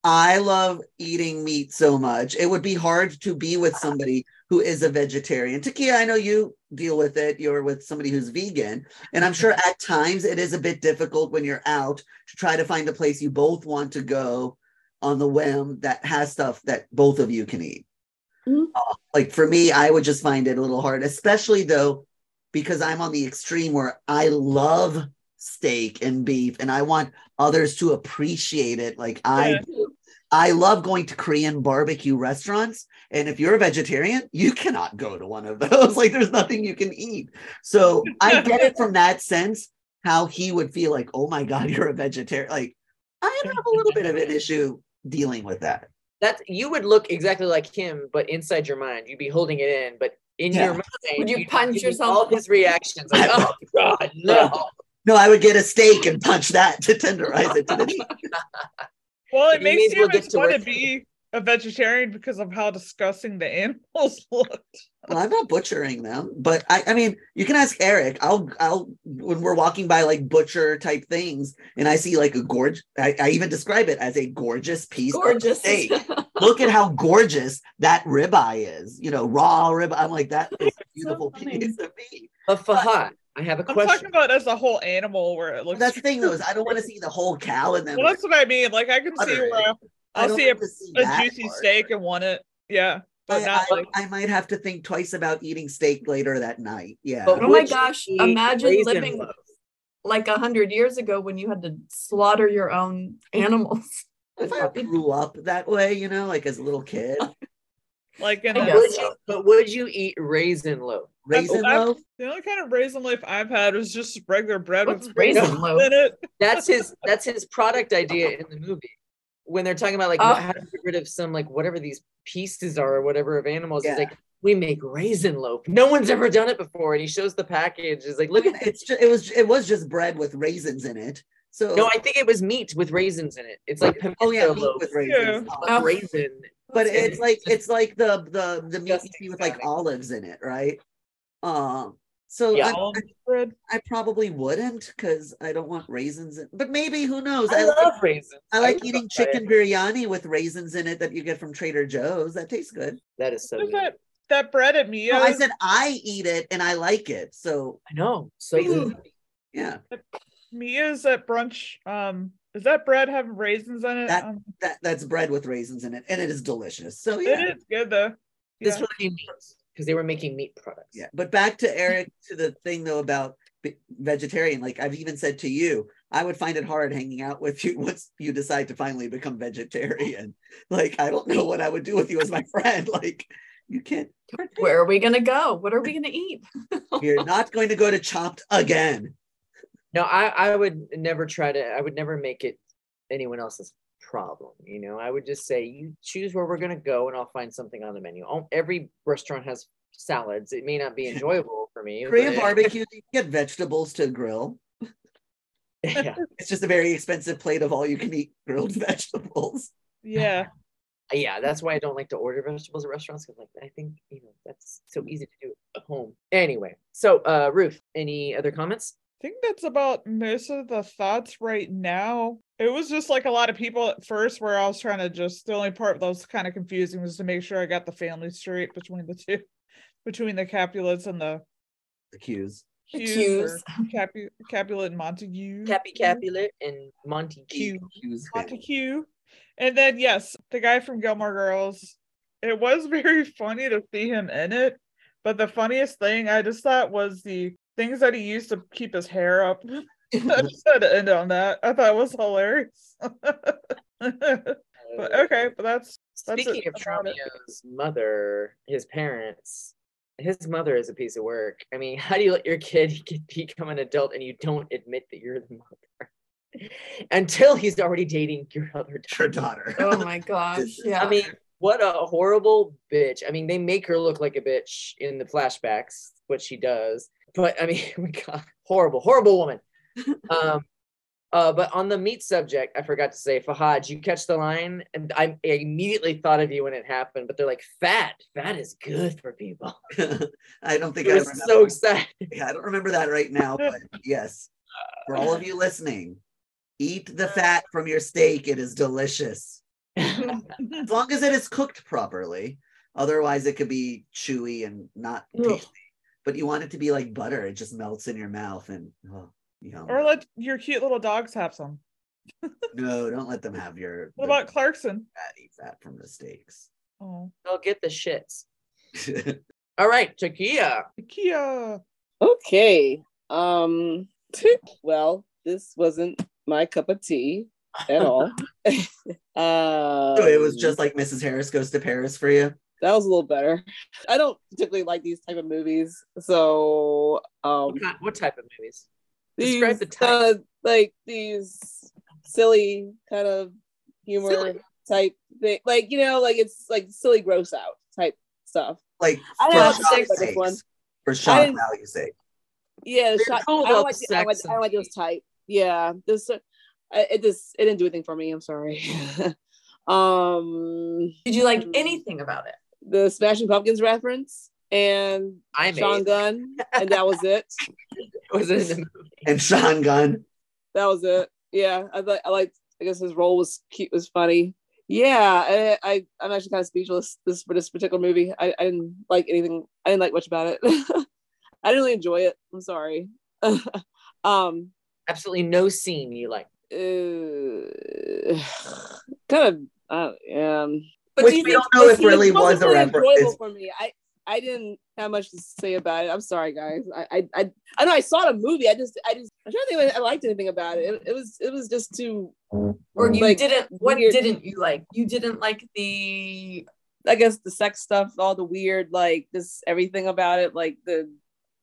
I love eating meat so much. It would be hard to be with somebody who is a vegetarian. Takia, I know you deal with it. You're with somebody who's vegan. And I'm sure at times it is a bit difficult when you're out to try to find a place you both want to go on the whim that has stuff that both of you can eat. Mhm. Uh, like for me, I would just find it a little hard, especially though, because I'm on the extreme where I love steak and beef and I want others to appreciate it like I do. I love going to Korean barbecue restaurants. And if you're a vegetarian, you cannot go to one of those. like there's nothing you can eat. So I get it from that sense how he would feel like, oh my God, you're a vegetarian. Like I have a little bit of an issue dealing with that. That you would look exactly like him, but inside your mind, you'd be holding it in. But in Yeah. your mind, Would you you'd punch yourself? All his reactions, like, oh God, no. No, I would get a steak and punch that to tenderize it to the meat. Well, it may makes as well you get to want to be a vegetarian because of how disgusting the animals looked. Well, I'm not butchering them, but I, I mean, you can ask Eric. I'll, I'll, when we're walking by like butcher type things, and I see like a gorge, I, I even describe it as a gorgeous piece of Gorgeous. steak. Look at how gorgeous that ribeye is. You know, raw rib. I'm like, that is a beautiful funny. piece of meat. But Fahad, I have a I'm question. talking about as a whole animal where it looks. that's the thing though, is I don't want to see the whole cow and then Well, that's what I mean. Like I can see it. where I I'll see a, see a juicy part. steak and want it. Yeah, but I, not I- like I might have to think twice about eating steak later that night. Yeah. But Oh my gosh, imagine living- loaf? like a hundred years ago when you had to slaughter your own animals. if I grew up that way, you know, like as a little kid, like in I a, guess Would you, but would you eat raisin loaf? raisin I've- loaf. the only kind of raisin loaf I've had was just regular bread What's with raisin loaf? in it. That's his. That's his product idea in the movie. When they're talking about like Oh. how to get rid of some like whatever these pieces are or whatever of animals, Yeah. he's like, we make raisin loaf. No one's ever done it before, and he shows the package. He's like, look at It's just, it was it was just bread with raisins in it. So No, I think it was meat with raisins in it. It's like pimento oh yeah, meat loaf, with raisins. but Oh. raisin. But and it's like it's like the the the meat you Disgusting with like olives in it, right? Um. So Yeah. I, Almond bread. I probably wouldn't because I don't want raisins. In, but maybe who knows? I I, like, love raisins. I like would eating love that. chicken biryani with raisins in it that you get from Trader Joe's. That tastes good. That is so good. that? That bread at Mia. No, I said I eat it and I like it. So I know. So good. yeah, Mia's at brunch. Um, is that bread have raisins in it? That- Um, that that's bread with raisins in it, and it is delicious. So it yeah, is good though. This would be meat because they were making meat products. yeah. But back to Eric to the thing though about vegetarian. Like I've even said to you, I would find it hard hanging out with you once you decide to finally become vegetarian. Like I don't know what I would do with you as my friend. Like you can't. Where are we gonna go? What are we gonna eat? You're not going to go to Chopped again. No, I, I would never try to, I would never make it anyone else's problem. You know, I would just say, you choose where we're going to go and I'll find something on the menu. Oh, Every restaurant has salads. It may not be enjoyable for me. Korean but- barbecue, you can get vegetables to grill. yeah. It's just a very expensive plate of all you can eat grilled vegetables. Yeah. yeah, that's why I don't like to order vegetables at restaurants because like I think, you know, that's so easy to do at home. Anyway, so uh Ruth, any other comments? I think that's about most of the thoughts right now. It was just like a lot of people at first where I was trying to just the only part that was kind of confusing was to make sure I got the family straight between the two, between the Capulets and the The cues. The Hughes Hughes. Capu- Capulet and Montague. Cappy Capulet and Monty Que. Cues family. Montague. And then yes, the guy from Gilmore Girls. It was very funny to see him in it, but the funniest thing I just thought was the things that he used to keep his hair up. I just had to end on that. I thought it was hilarious. but okay, but that's That's Speaking it of about mother, his parents, his mother is a piece of work. I mean, how do you let your kid become an adult and you don't admit that you're the mother until he's already dating your other Her daughter? daughter. Oh my gosh. Yeah. I mean, what a horrible bitch. I mean, they make her look like a bitch in the flashbacks, what she does. But I mean, oh my God, horrible, horrible woman. Um, uh, but on the meat subject, I forgot to say, Fahad, you catch the line? And I, immediately thought of you when it happened, but they're like, fat, fat is good for people. I don't think I I was remember. so excited. Yeah, I don't remember that right now, but yes. For all of you listening, eat the fat from your steak. It is delicious. As long as it is cooked properly. Otherwise, it could be chewy and not tasty. But you want it to be like butter. It just melts in your mouth and oh, yum. or let your cute little dogs have some. no, don't let them have your What about Clarkson? fatty fat from the steaks. Oh, They'll get the shits. All right, Takia. Kia. Okay. Um well, this wasn't my cup of tea at all. uh, so it was just like Mrs. Harris goes to Paris for you. That was a little better. I don't particularly like these type of movies. So um What, kind- what type of movies? Describe these, the type. uh, like these silly kind of humor Silly. type thing. Like, you know, like it's like silly gross out type stuff. Like I for know shock six, but this one. For shock didn't- value's sake. Yeah, the They're shot, I don't about like, I don't like, I don't like those type. Yeah, this uh, it just it didn't do anything for me. I'm sorry. um, Did you like anything about it? The Smashing Pumpkins reference and I made. Sean Gunn, and that was it. Was it in the movie? And Sean Gunn. That was it. Yeah, I thought I liked. I guess his role was cute, was funny. Yeah, I, I I'm actually kind of speechless this for this particular movie. I, I didn't like anything. I didn't like much about it. I didn't really enjoy it. I'm sorry. um, Absolutely no scene you like. uh, kind of, uh, um, But Which do you we think don't know if it really wasn't was a really reference. enjoyable for me. I I didn't have much to say about it. I'm sorry, guys. I I I, I know I saw the movie. I just I just I'm trying to think if I liked anything about it. It, it was it was just too. or you like, didn't what weird- didn't you like? You didn't like the I guess the sex stuff, all the weird, like just everything about it. Like the,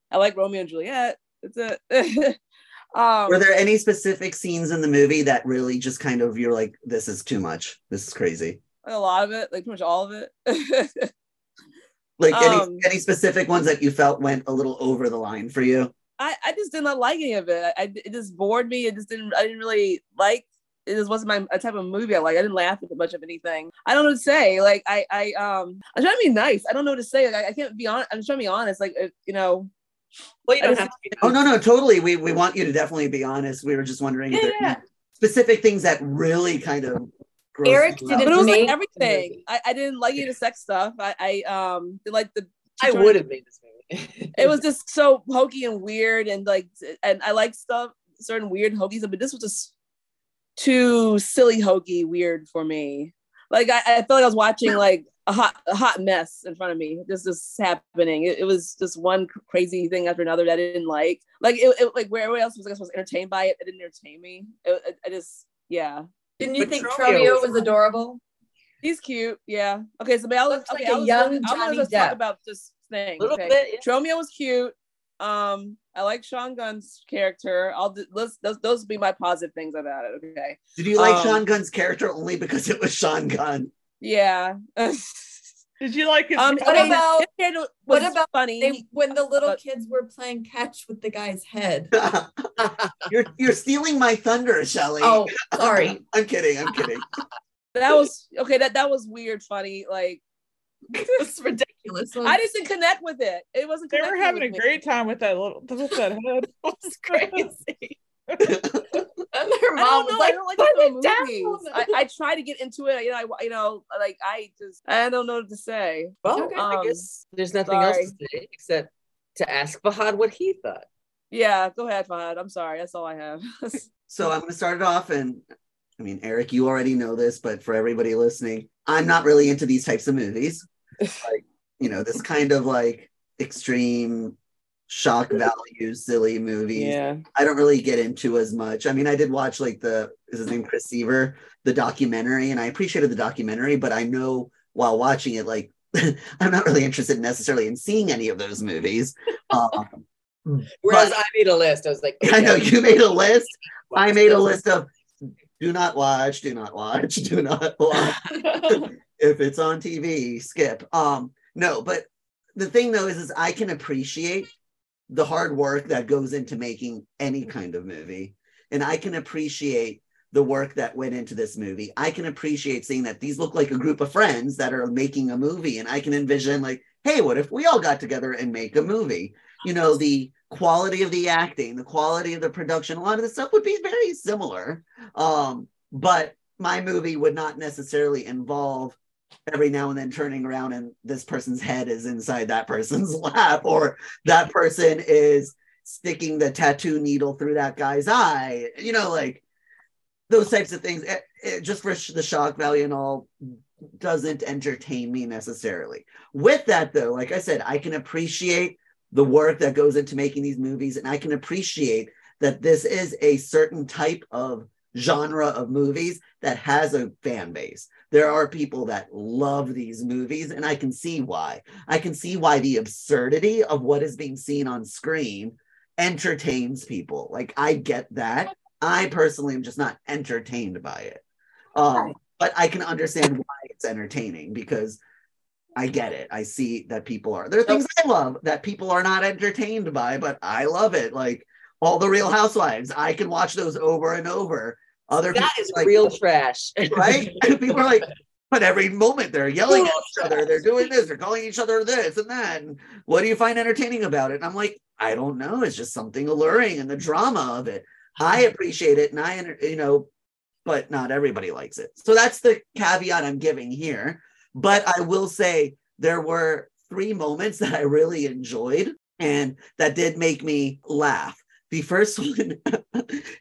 I like Romeo and Juliet. That's it. um, Were there any specific scenes in the movie that really just kind of you're like, this is too much. This is crazy. A lot of it, like pretty much all of it. Like any Um, any specific ones that you felt went a little over the line for you? I, I just did not like any of it. I, it just bored me. It just didn't. I didn't really like. It just wasn't my a type of movie I like. I didn't laugh at much of anything. I don't know what to say. Like I I um I'm trying to be nice. I don't know what to say. Like I, I can't be honest. I'm just trying to be honest. Like uh, you know. Well, you don't just- have to be. Oh no, no, totally. We we want you to definitely be honest. We were just wondering if there Yeah. specific things that really kind of grossed Eric didn't But it was make like everything. I, I didn't like any of the sex stuff. I I um did like the. I would have made this movie. It was just so hokey and weird, and like, and I like stuff certain weird hokies, but this was just too silly hokey weird for me. Like I, I felt like I was watching like a hot a hot mess in front of me. This is happening. It, it was just one crazy thing after another that I didn't like. Like it, it like where everyone else was I guess was entertained by it. It didn't entertain me. It, it- I just yeah. Didn't you But think Tromeo Tromeo was- was adorable? He's cute. Yeah. Okay. So, but I'll, Looks okay, like a I'll- young I'm gonna Johnny just Depp. talk about this thing. little okay. bit. yeah. Tromeo was cute. Um, I like Sean Gunn's character. I'll do, let's those those would be my positive things about it. Okay. Did you like Um, Sean Gunn's character only because it was Sean Gunn? Yeah. um, Did you like his? I What about- his character was what about funny? They, when the little But- kids were playing catch with the guy's head. you're you're stealing my thunder, Shelly. Oh, sorry. I'm kidding. I'm kidding. that was okay. That that was weird, funny. Like It's ridiculous. I just didn't connect with it. It wasn't. they were having a me. great time with that little with that head. was crazy. And their I mom don't was know. I like, don't like "Put these it down." movies. I, I try to get into it. You know, I you know, like I just I don't know what to say. Well, Okay. I Um, guess there's nothing else to say except to ask Fahad what he thought. Yeah, go ahead, Fahad. I'm sorry. That's all I have. So I'm going to start it off. And I mean, Eric, you already know this, but for everybody listening, I'm not really into these types of movies. like, you know, this kind of like extreme shock value, silly movies. yeah. I don't really get into as much. I mean, I did watch like the is his name Chris Seaver, the documentary, and I appreciated the documentary, but I know while watching it, like I'm not really interested necessarily in seeing any of those movies. Um, Whereas But- I made a list. I was like, I know you made a list. I made a list of do not watch, do not watch, do not watch. if it's on TV, skip. Um, no, but the thing though is, is I can appreciate the hard work that goes into making any kind of movie, and I can appreciate the work that went into this movie. I can appreciate seeing that these look like a group of friends that are making a movie, and I can envision like, hey, what if we all got together and make a movie? You know, the quality of the acting, the quality of the production, a lot of the stuff would be very similar. Um, but my movie would not necessarily involve every now and then turning around and this person's head is inside that person's lap or that person is sticking the tattoo needle through that guy's eye you know like those types of things. It, it- just for the shock value and all doesn't entertain me necessarily. With that though like i said i can appreciate the work that goes into making these movies and i can appreciate that this is a certain type of genre of movies that has a fan base there are people that love these movies and i can see why. I can see why the absurdity of what is being seen on screen entertains people. Like i get that. I personally am just not entertained by it. Um but i can understand why it's entertaining because i get it. I see that people are. There are things i love that people are not entertained by but i love it. Like all the real housewives. I can watch those over and over other That people is like real trash. right? And people are like, but every moment they're yelling at each other, they're doing this, they're calling each other this and that. And what do you find entertaining about it? And I'm like, I don't know. It's just something alluring and the drama of it. I mm-hmm. appreciate it, and I, you know, but not everybody likes it. So that's the caveat I'm giving here. But I will say there were three moments that I really enjoyed and that did make me laugh. The first one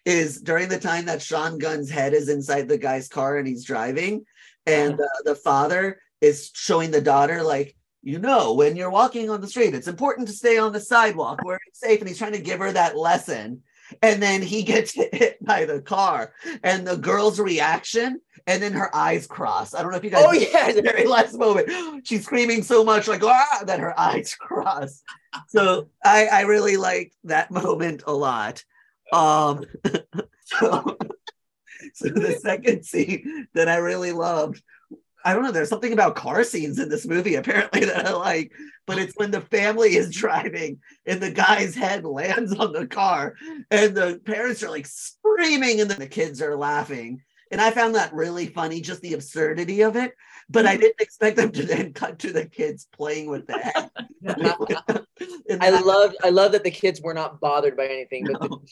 is during the time that Sean Gunn's head is inside the guy's car and he's driving, and uh, the father is showing the daughter like. You know, when you're walking on the street, it's important to stay on the sidewalk where it's safe. And he's trying to give her that lesson. And then he gets hit by the car, and the girl's reaction, and then her eyes cross. I don't know if you guys. Oh, yeah. the very last moment, she's screaming so much, like ah, that her eyes cross. So I, I really like that moment a lot. Um, so, so the second scene that I really loved I don't know. There's something about car scenes in this movie apparently that I like, but it's when the family is driving and the guy's head lands on the car and the parents are like screaming and then the kids are laughing. And I found that really funny, just the absurdity of it. But I didn't expect them to then cut to the kids playing with the head. I love I love that the kids were not bothered by anything. But the, No.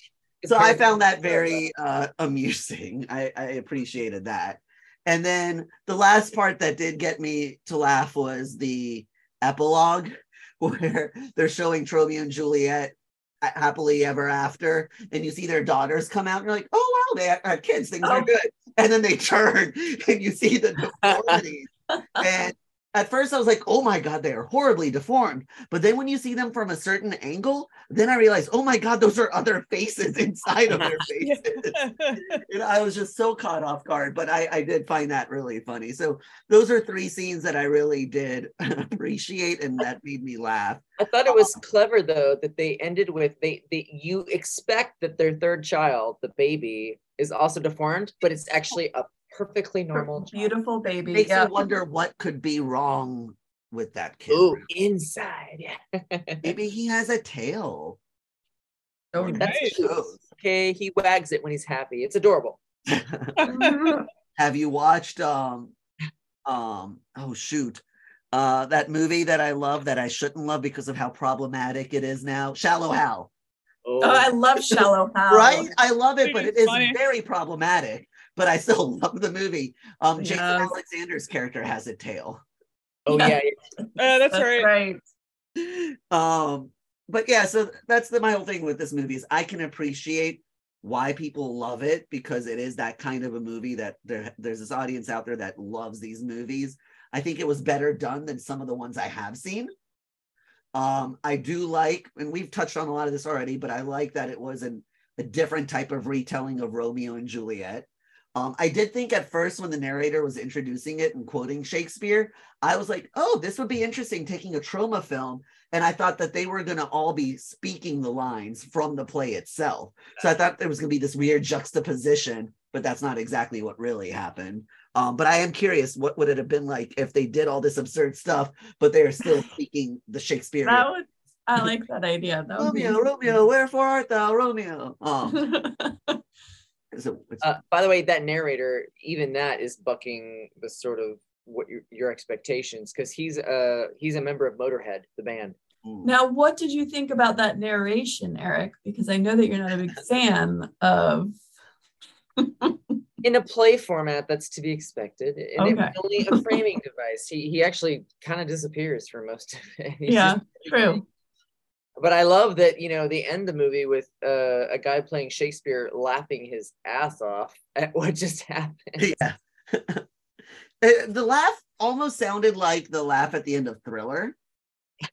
so I found that very uh, amusing. I, I appreciated that. And then the last part that did get me to laugh was the epilogue where they're showing Romeo and Juliet happily ever after, and you see their daughters come out, and you're like, oh wow, they have uh, kids, things are Oh. good. And then they turn and you see the deformities. and at first I was like, oh my God, they are horribly deformed. But then when you see them from a certain angle, then I realized, oh my God, those are other faces inside of their faces. and I was just so caught off guard, but I, I did find that really funny. So those are three scenes that I really did appreciate and that made me laugh. I thought it um, was clever though that they ended with they they you expect that their third child, the baby, is also deformed, but it's actually a perfectly normal child. Beautiful baby. Makes yeah. me wonder what could be wrong with that kid. Ooh, inside. Yeah. Maybe he has a tail. Oh, That's Nice. cute. Okay, he wags it when he's happy. It's adorable. Mhm. Have you watched um um oh shoot uh that movie that I love that I shouldn't love because of how problematic it is now? Shallow Hal. Oh, I love Shallow Hal. Right? I love it, but It's funny. very problematic. But I still love the movie. Um Jason Yeah. Alexander's character has a tail. oh Yeah. yeah. Uh, that's, right. right. um but yeah so that's the my whole thing with this movie is i can appreciate why people love it because it is that kind of a movie that there, there's this audience out there that loves these movies i think it was better done than some of the ones i have seen um i do like and we've touched on a lot of this already but i like that it was an, a different type of retelling of romeo and juliet um, I did think at first when the narrator was introducing it and quoting Shakespeare, I was like, oh, this would be interesting taking a Troma film and I thought that they were going to all be speaking the lines from the play itself. So I thought there was going to be this weird juxtaposition, but that's not exactly what really happened. Um, but I am curious, what would it have been like if they did all this absurd stuff, but they are still speaking the Shakespeare? That would, I like that idea. That would be Romeo, Romeo, wherefore art thou, Romeo? Um, so it's, Uh, by the way, that narrator, even that is bucking the sort of what your, your expectations because he's a he's a member of Motorhead, the band. now, what did you think about that narration, Eric? Because I know that you're not a big fan of. in a play format that's to be expected and it was Okay. only a framing device he, he actually kind of disappears for most of it He's Yeah, just- true. But i love that you know they end the movie with uh, a guy playing shakespeare laughing his ass off at what just happened yeah. Uh, the laugh almost sounded like the laugh at the end of Thriller.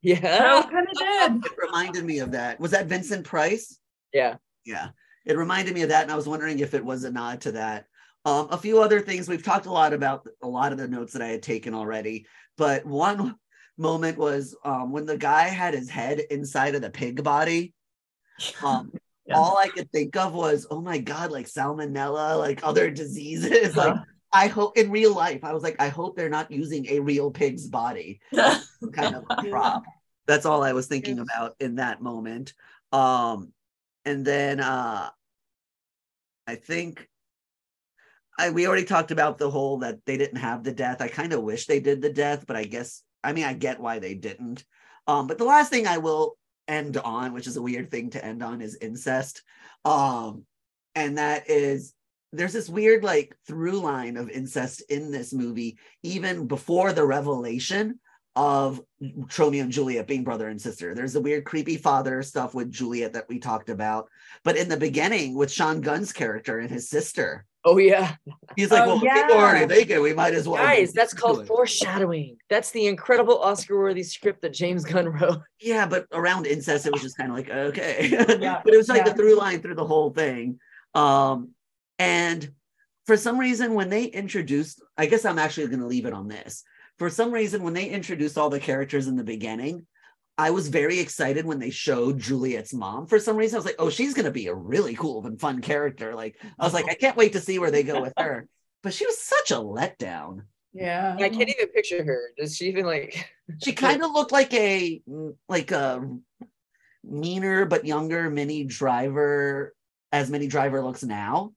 yeah Oh, kind of did. It reminded me of that. Was that Vincent Price? yeah Yeah. It reminded me of that, and I was wondering if it was a nod to that. Um, a few other things we've talked a lot about a lot of the notes that I had taken already, but one moment was um, when the guy had his head inside of the pig body. Um, Yeah. All I could think of was, oh my god, like salmonella, like other diseases. Like Uh, I hope in real life, I was like, I hope they're not using a real pig's body, kind of prop. That's all I was thinking about in that moment. Um, and then uh, I think I we already talked about the whole that they didn't have the death. I kind of wish they did the death, but I guess I mean I get why they didn't. Um, but the last thing I will end on, which is a weird thing to end on, is incest. Um, and that is there's this weird like through line of incest in this movie, even before the revelation. of Romeo and Juliet being brother and sister. There's the weird, creepy father stuff with Juliet that we talked about. But in the beginning, with Sean Gunn's character and his sister, Oh yeah, he's like, Oh, well, people already yeah. thinking we might as well. guys, that's called it." foreshadowing. That's the incredible Oscar-worthy script that James Gunn wrote. Yeah, but around incest, it was just kind of like, okay. Yeah, but it was like yeah. the through line through the whole thing. Um, and for some reason, when they introduced, I guess I'm actually going to leave it on this. For some reason, when they introduced all the characters in the beginning, I was very excited when they showed Juliet's mom. For some reason, I was like, oh, she's going to be a really cool and fun character. Like, I was like, uh-huh. I can't wait to see where they go with her. But she was such a letdown. Yeah. I can't even picture her. Does she even like? She kind of looked like a mm, like a meaner but younger Minnie Driver, as Minnie Driver looks now.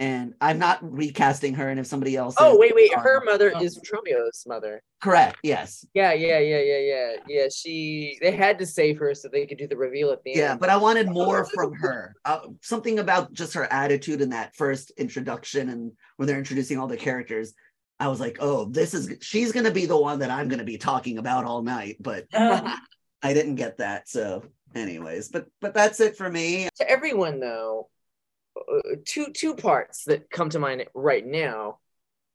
And I'm not recasting her. And if somebody else, Oh wait, wait. um, Her mother is Tromeo's mother. correct, yes, Yeah, yeah, yeah, yeah, yeah, yeah. She. They had to save her so they could do the reveal at the yeah. end. Yeah, but I wanted more from her. Uh, something about just her attitude in that first introduction, and when they're introducing all the characters. I was like, oh, this is she's gonna be the one that I'm gonna be talking about all night, but Uh, I didn't get that. So, anyways, but but that's it for me. to everyone though, two two parts that come to mind right now.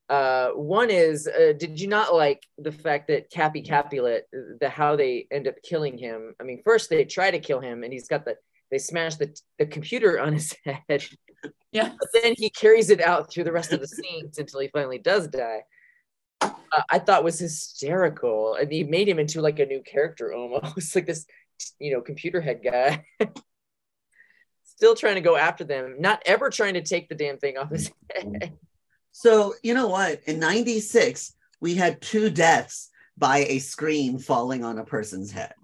Uh, one is, uh, did you not like the fact that Cappy Capulet, the how they end up killing him? I mean, first they try to kill him, and he's got the they smash the the computer on his head, yeah. but then he carries it out through the rest of the scenes until he finally does die. Uh, I thought was hysterical, and he made him into like a new character almost, like this, you know, computer head guy. Still trying to go after them, not ever trying to take the damn thing off his head. So, you know what? In 96, we had two deaths by a screen falling on a person's head.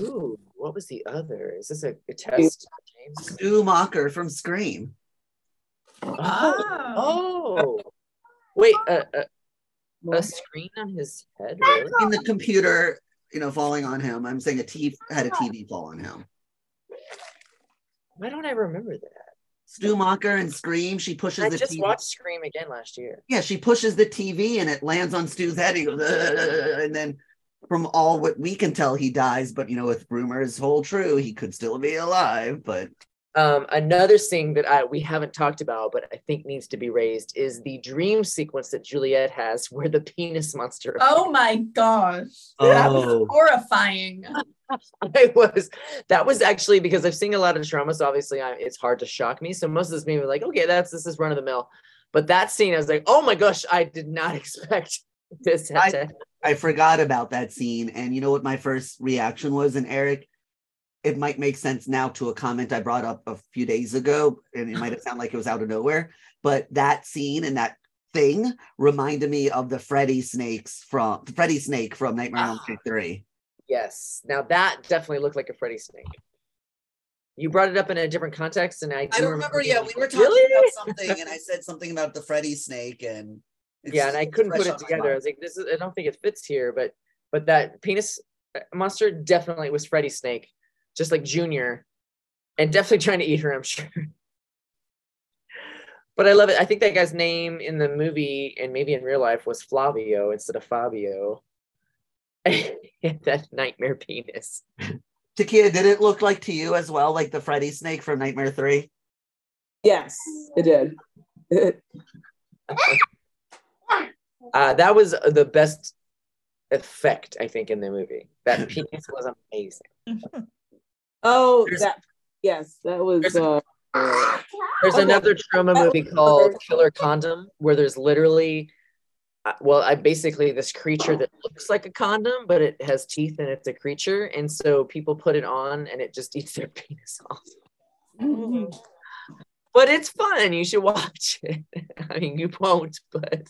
Ooh, what was the other? Is this a, a test, James? Stu Macher from Scream. Ah, oh, oh. wait, a, a, a screen on his head? Really? In the computer, you know, falling on him. I'm saying a TV had a TV fall on him. Why don't I remember that? Stu Macher and Scream, she pushes I the just TV. watched Scream again last year. Yeah, she pushes the TV and it lands on Stu's head. He goes, and then from all what we can tell, he dies. But you know, if rumors hold true, he could still be alive. But Um, another thing that I we haven't talked about, but I think needs to be raised, is the dream sequence that Juliet has, where the penis monster. Oh my gosh. That Oh. was horrifying. I was that was actually because I've seen a lot of Troma, so obviously I, it's hard to shock me. So most of this movie, were like, okay, that's this is run of the mill. But that scene, I was like, oh my gosh, I did not expect this. I- to- I forgot about that scene. And you know what my first reaction was? And Eric, it might make sense now to a comment I brought up a few days ago, and it might have sounded like it was out of nowhere. But that scene and that thing reminded me of the Freddy snakes from Freddy Snake from Nightmare on Elm Street 3. yes, now that definitely looked like a Freddy snake. You brought it up in a different context, and I, I do don't remember. Yeah, we were talking Really? about something, and I said something about the Freddy snake, and it's yeah, and I couldn't put it together. I was like, this is I don't think it fits here, but but that penis uh, monster definitely was Freddy Snake, just like Junior, and definitely trying to eat her, I'm sure. But I love it. I think that guy's name in the movie and maybe in real life was Flavio instead of Fabio. that nightmare penis. Takia, did it look like to you as well, like the Freddy snake from Nightmare 3? Yes, it did. Uh, that was the best effect, I think, in the movie. That penis was amazing. Oh, There's- that yes, that was. there's- Uh, There's Okay. another Troma movie called Killer Condom, where there's literally, uh, well, I basically this creature that looks like a condom, but it has teeth and it's a creature, and so people put it on and it just eats their penis off. But it's fun. You should watch it. I mean, you won't, but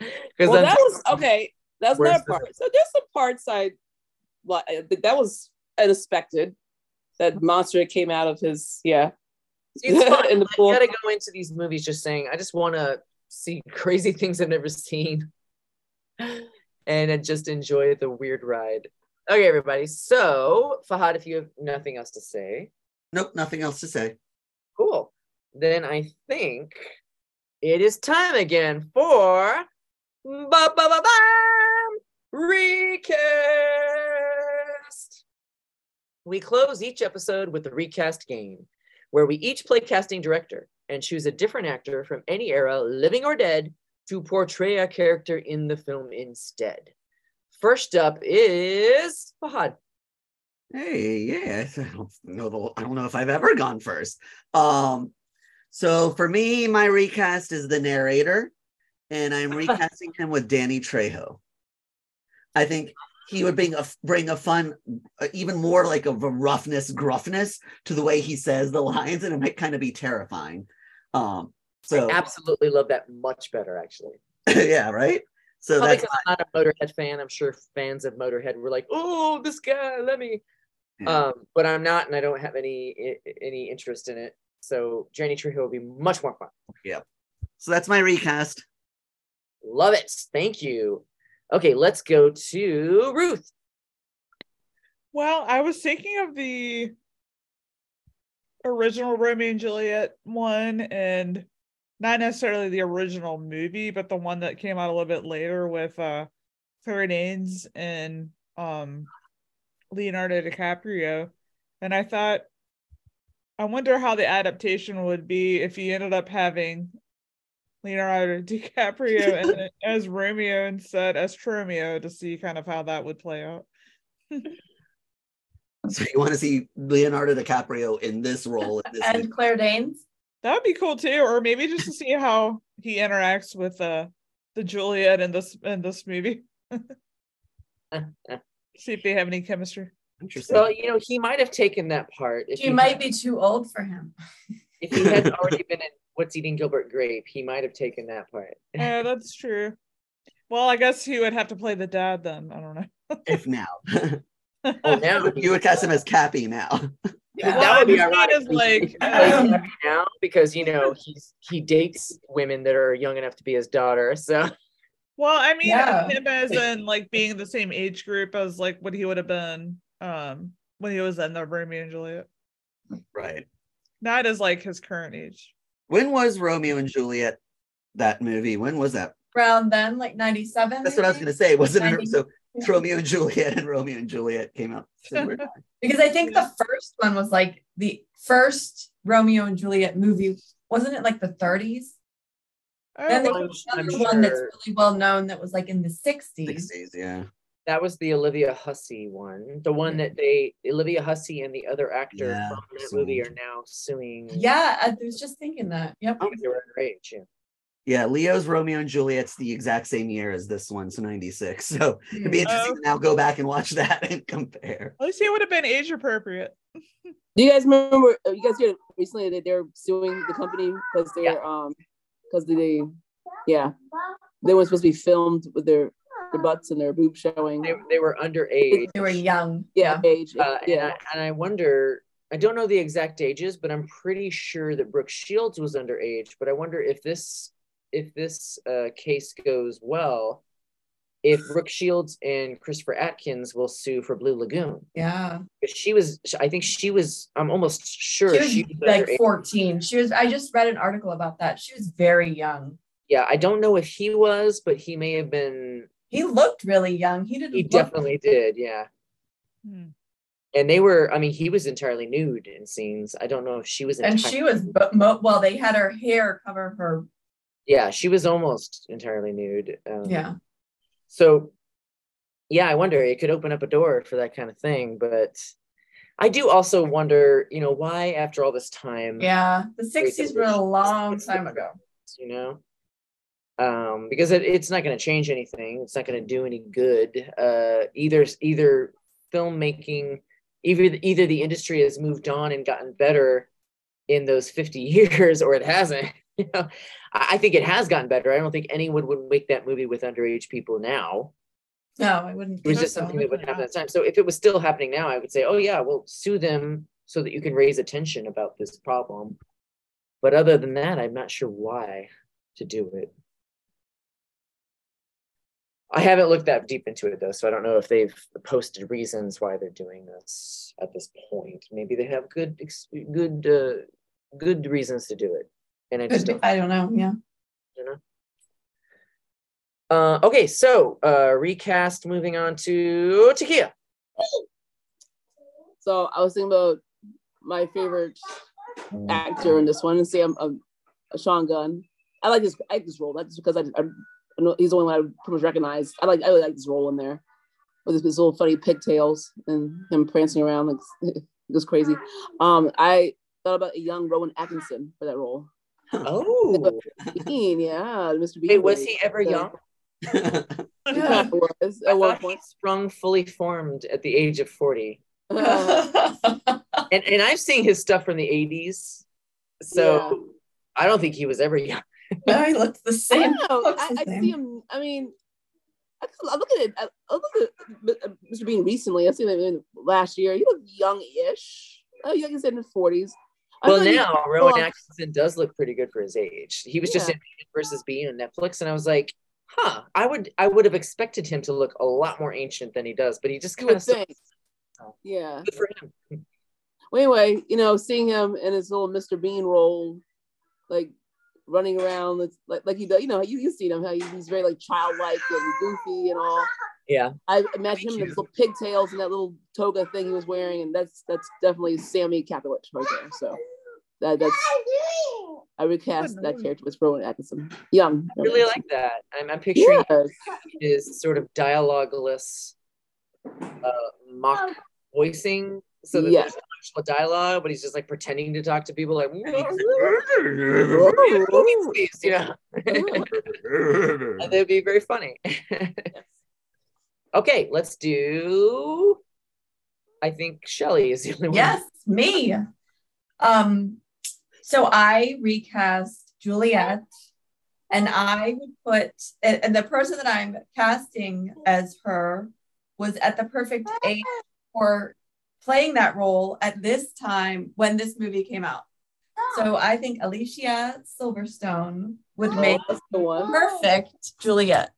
because well, that was okay. That's not part. So there's some parts I like. That was unexpected. That monster came out of his yeah. it's fun. in the I pool. gotta go into these movies just saying, I just want to see crazy things I've never seen, and then just enjoy the weird ride. Okay, everybody. So, Fahad, if you have nothing else to say, Nope, nothing else to say. cool. Then I think it is time again for ba ba ba ba Recast. We close each episode with the recast game, where we each play casting director and choose a different actor from any era, living or dead, to portray a character in the film instead. First up is Fahad. Hey, yeah, I don't know. The, I don't know if I've ever gone first. Um, so for me, my recast is the narrator, and I'm recasting him with Danny Trejo. I think he would bring a bring a fun, uh, even more like of a roughness, gruffness to the way he says the lines, and it might kind of be terrifying. Um, so Absolutely love that much better, actually. yeah, right. So Probably that's because I'm not a Motorhead fan. I'm sure fans of Motorhead were like, "Oh, this guy, let me." Yeah. Um, but I'm not, and I don't have any any interest in it. So Danny Trejo will be much more fun. Yeah. So that's my recast. Love it. Thank you. Okay, let's go to Ruth. Well, I was thinking of the original Romeo and Juliet one, and not necessarily the original movie, but the one that came out a little bit later with uh Claire Danes and um Leonardo DiCaprio. And I thought, I wonder how the adaptation would be if he ended up having Leonardo DiCaprio and as Romeo instead as Tromeo to see kind of how that would play out. So you want to see Leonardo DiCaprio in this role? In this And Claire Danes. That would be cool too, or maybe just to see how he interacts with uh the Juliet in this in this movie. see if they have any chemistry. Interesting. Well, you know, he might have taken that part if She might had- be too old for him. if he had already been in What's Eating Gilbert Grape. He might have taken that part. Yeah, that's true. Well, I guess he would have to play the dad then. I don't know. if now Oh, now you would cast him as Cappy now. that Well, would be I'm ironic. is, like, um, now because you know he's he dates women that are young enough to be his daughter. So Well, I mean, Yeah. him as in like being the same age group as like what he would have been um when he was in the Romeo and Juliet. right. Not as like his current age. When was Romeo and Juliet that movie? When was that? Around then, like 97. That's what I was going to say. Wasn't it? So Romeo and Juliet and Romeo and Juliet came out. Because I think the first one was like the first Romeo and Juliet movie. Wasn't it like the 30s? Then there was I'm another one that's really well known that was like in the 60s. 60s, yeah. That was the Olivia Hussey one, the one that they Olivia Hussey and the other actor Yeah, from that so- movie are now suing. Yeah, I was just thinking that. Yep. because they were underage. Yeah. Yeah, Leo's Romeo and Juliet's the exact same year as this one, so 96. So it'd be Hmm. interesting Oh. to now go back and watch that and compare. At least it would have been age appropriate. Do you guys remember? uh, You guys heard recently that they're suing the company because they're Yeah. um because they yeah they weren't supposed to be filmed with their their butts and their boobs showing. They, they were underage. They were young. yeah, age. Uh, and, yeah. I, and I wonder, I don't know the exact ages, but I'm pretty sure that Brooke Shields was underage. But I wonder if this if this uh, case goes well, if Brooke Shields and Christopher Atkins will sue for Blue Lagoon. Yeah. She was, I think she was. I'm almost sure She was she was like underage. 14. She was, I just read an article about that. She was very young. Yeah, I don't know if he was, but he may have been. He looked really young. He didn't He look- definitely did. Yeah. Hmm. And they were, I mean, he was entirely nude in scenes. I don't know if she was. and she was but mo- well they had her hair cover her Yeah, she was almost entirely nude. Um, yeah So, yeah, I wonder it could open up a door for that kind of thing. But I do also wonder, you know, why after all this time, yeah the 60s were a long time ago you know, um, because it, it's not going to change anything. It's not going to do any good. Uh, either either filmmaking, either either the industry has moved on and gotten better in those 50 years, or it hasn't. You know, I I think it has gotten better. I don't think anyone would make that movie with underage people now. no i wouldn't It was just so. something that would happen at the time. So if it was still happening now, I would say, oh yeah, well sue them so that you can raise attention about this problem. But other than that, I'm not sure why to do it. I haven't looked that deep into it though, so I don't know if they've posted reasons why they're doing this at this point. Maybe they have good, good, uh, good reasons to do it, and I just don't. I don't know yeah you know. Uh, okay, so uh, recast. Moving on to Takia. So I was thinking about my favorite actor in this one, and say I'm, I'm a Sean Gunn. I like this. I like this role. That's because I, I, I know he's the only one I pretty much recognize. I like. I really like this role in there with his, his little funny pigtails and him prancing around like it was crazy. Um, I thought about a young Rowan Atkinson for that role. Oh, Bean, yeah, Mr. Bean. wait, was he ever So- young? Yeah, it was I one thought he point. sprung fully formed at the age of 40. Uh, And and I've seen his stuff from the 80s. So I don't think he was ever young. no, he looks the same. don't know. Looks I, the I same. see him. I mean, I, I look at it. I, I look at uh, Mr. Bean recently. I seen him last year. He looked young-ish. Oh, young is in his forties. Well, now Rowan on- Atkinson does look pretty good for his age. He was just in Man versus Bean on Netflix, and I was like, huh, I would I would have expected him to look a lot more ancient than he does, but he just You kind would of think. Yeah. good for him. Well, anyway, you know, seeing him in his little Mr. Bean role, like running around, like like he does. You know, you you seen him how he, he's very like childlike and goofy and all. Yeah. I imagine him in those little pigtails and that little toga thing he was wearing, and that's that's definitely Sammy Capowicz right there. So that that's I recast that character with Rowan Atkinson, young. I really like that. I'm, I'm picturing Yes. his sort of dialogueless uh, mock voicing. So that Yeah. there's actual dialogue, but he's just like pretending to talk to people like please, you know. And That'd be very funny. okay, let's do. I think Shelly is the only one. Yes, me. Um, so I recast Juliet, and I would put, and and the person that I'm casting as her was at the perfect age for playing that role at this time when this movie came out. So oh. I think Alicia Silverstone would oh, make the one. perfect Juliet,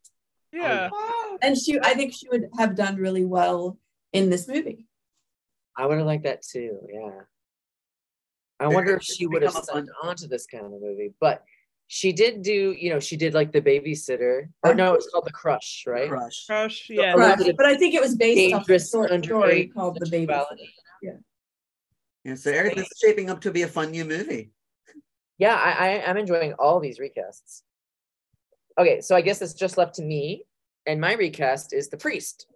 Yeah. Oh. and she, I think she would have done really well in this movie. I would have liked that too. Yeah. I wonder if she would have signed fun- on to this kind of movie, but she did do, you know, she did like the babysitter, or no, it's called the Crush, right? Crush. Crush. Yeah. Right. Right, but I think it was based on a Dangerous short story called The Baby. sexuality. Yeah, so Eric, this is shaping up to be a fun new movie. Yeah, I, I I'm enjoying all these recasts. Okay, so I guess it's just left to me, and my recast is the priest.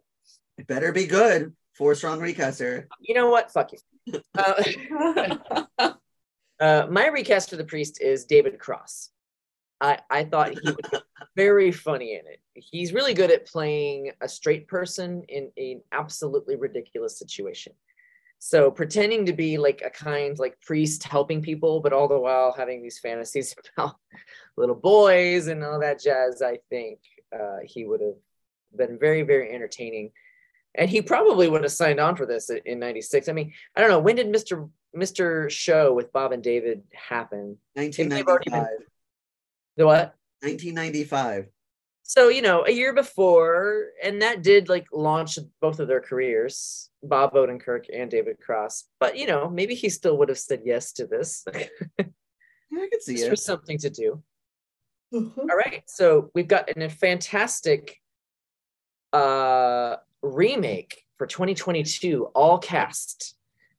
It better be good. Four strong recast, Eric. You know what? Fuck you. Uh, uh, my recast for the priest is David Cross. I, I thought he was very funny in it. He's really good at playing a straight person in an absolutely ridiculous situation. So pretending to be like a kind like priest helping people, but all the while having these fantasies about little boys and all that jazz, I think uh, he would have been very, very entertaining. And he probably would have signed on for this in 96. I mean, I don't know, when did Mr. Mr. Show with Bob and David happen? they've already been- 1995. The what? 1995. So, you know, a year before, and that did like launch both of their careers, Bob Odenkirk and David Cross. But, you know, maybe he still would have said yes to this. Yeah, I can see Just for something to do. All right. So we've got an- a fantastic uh, remake for 2022, all cast.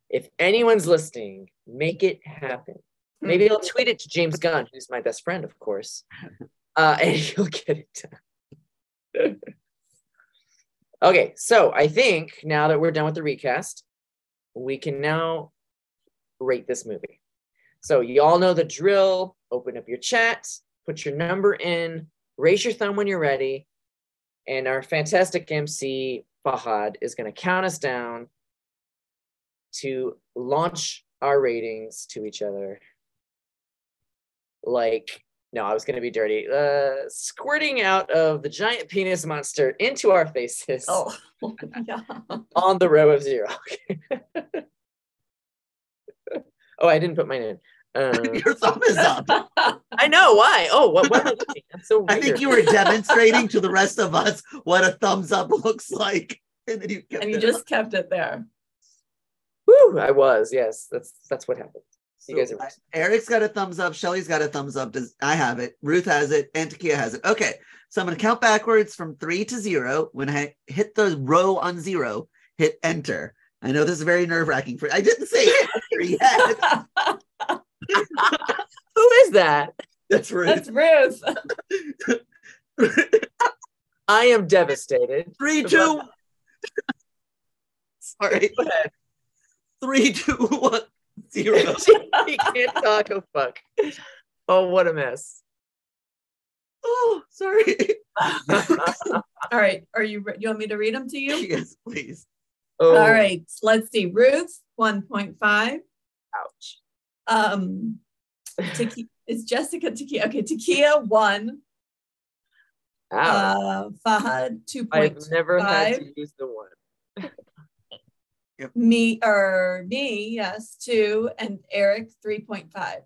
If anyone's listening, make it happen. Maybe I'll tweet it to James Gunn, who's my best friend, of course, uh, and he'll get it done. okay, so I think now that we're done with the recast, we can now rate this movie. So you all know the drill. Open up your chat, put your number in, raise your thumb when you're ready, and our fantastic MC Fahad is going to count us down to launch our ratings to each other. Like, no, I was going to be dirty. Uh, squirting out of the giant penis monster into our faces Oh, yeah. on the row of zero. oh, I didn't put mine in. Um, Your thumb is up. I know why. Oh, what? what am I looking? I'm so I think you were demonstrating to the rest of us what a thumbs up looks like. And then you kept and you it just kept it there. Woo, I was. Yes, that's that's what happened. You guys are Eric's got a thumbs up. Shelly's got a thumbs up. Does I have it? Ruth has it, and Takia has it. Okay, so I'm gonna count backwards from three to zero. When I hit the row on zero, hit enter. I know this is very nerve wracking for. I didn't say enter yet. Who is that? That's Ruth. That's Ruth. I am devastated. Three, two. Sorry. Go ahead. Three, two, one, zero. he can't talk a fuck. Oh, what a mess. Oh, sorry. All right. Are you re- you want me to read them to you? yes, please. oh, All right. Let's see. Ruth 1.5. Ouch. Um Taki- is Jessica Takia. Okay, Takia one. Ouch. Uh Fahad 2.5. I've never had to use the one. me or me, yes, two, and Eric 3.5.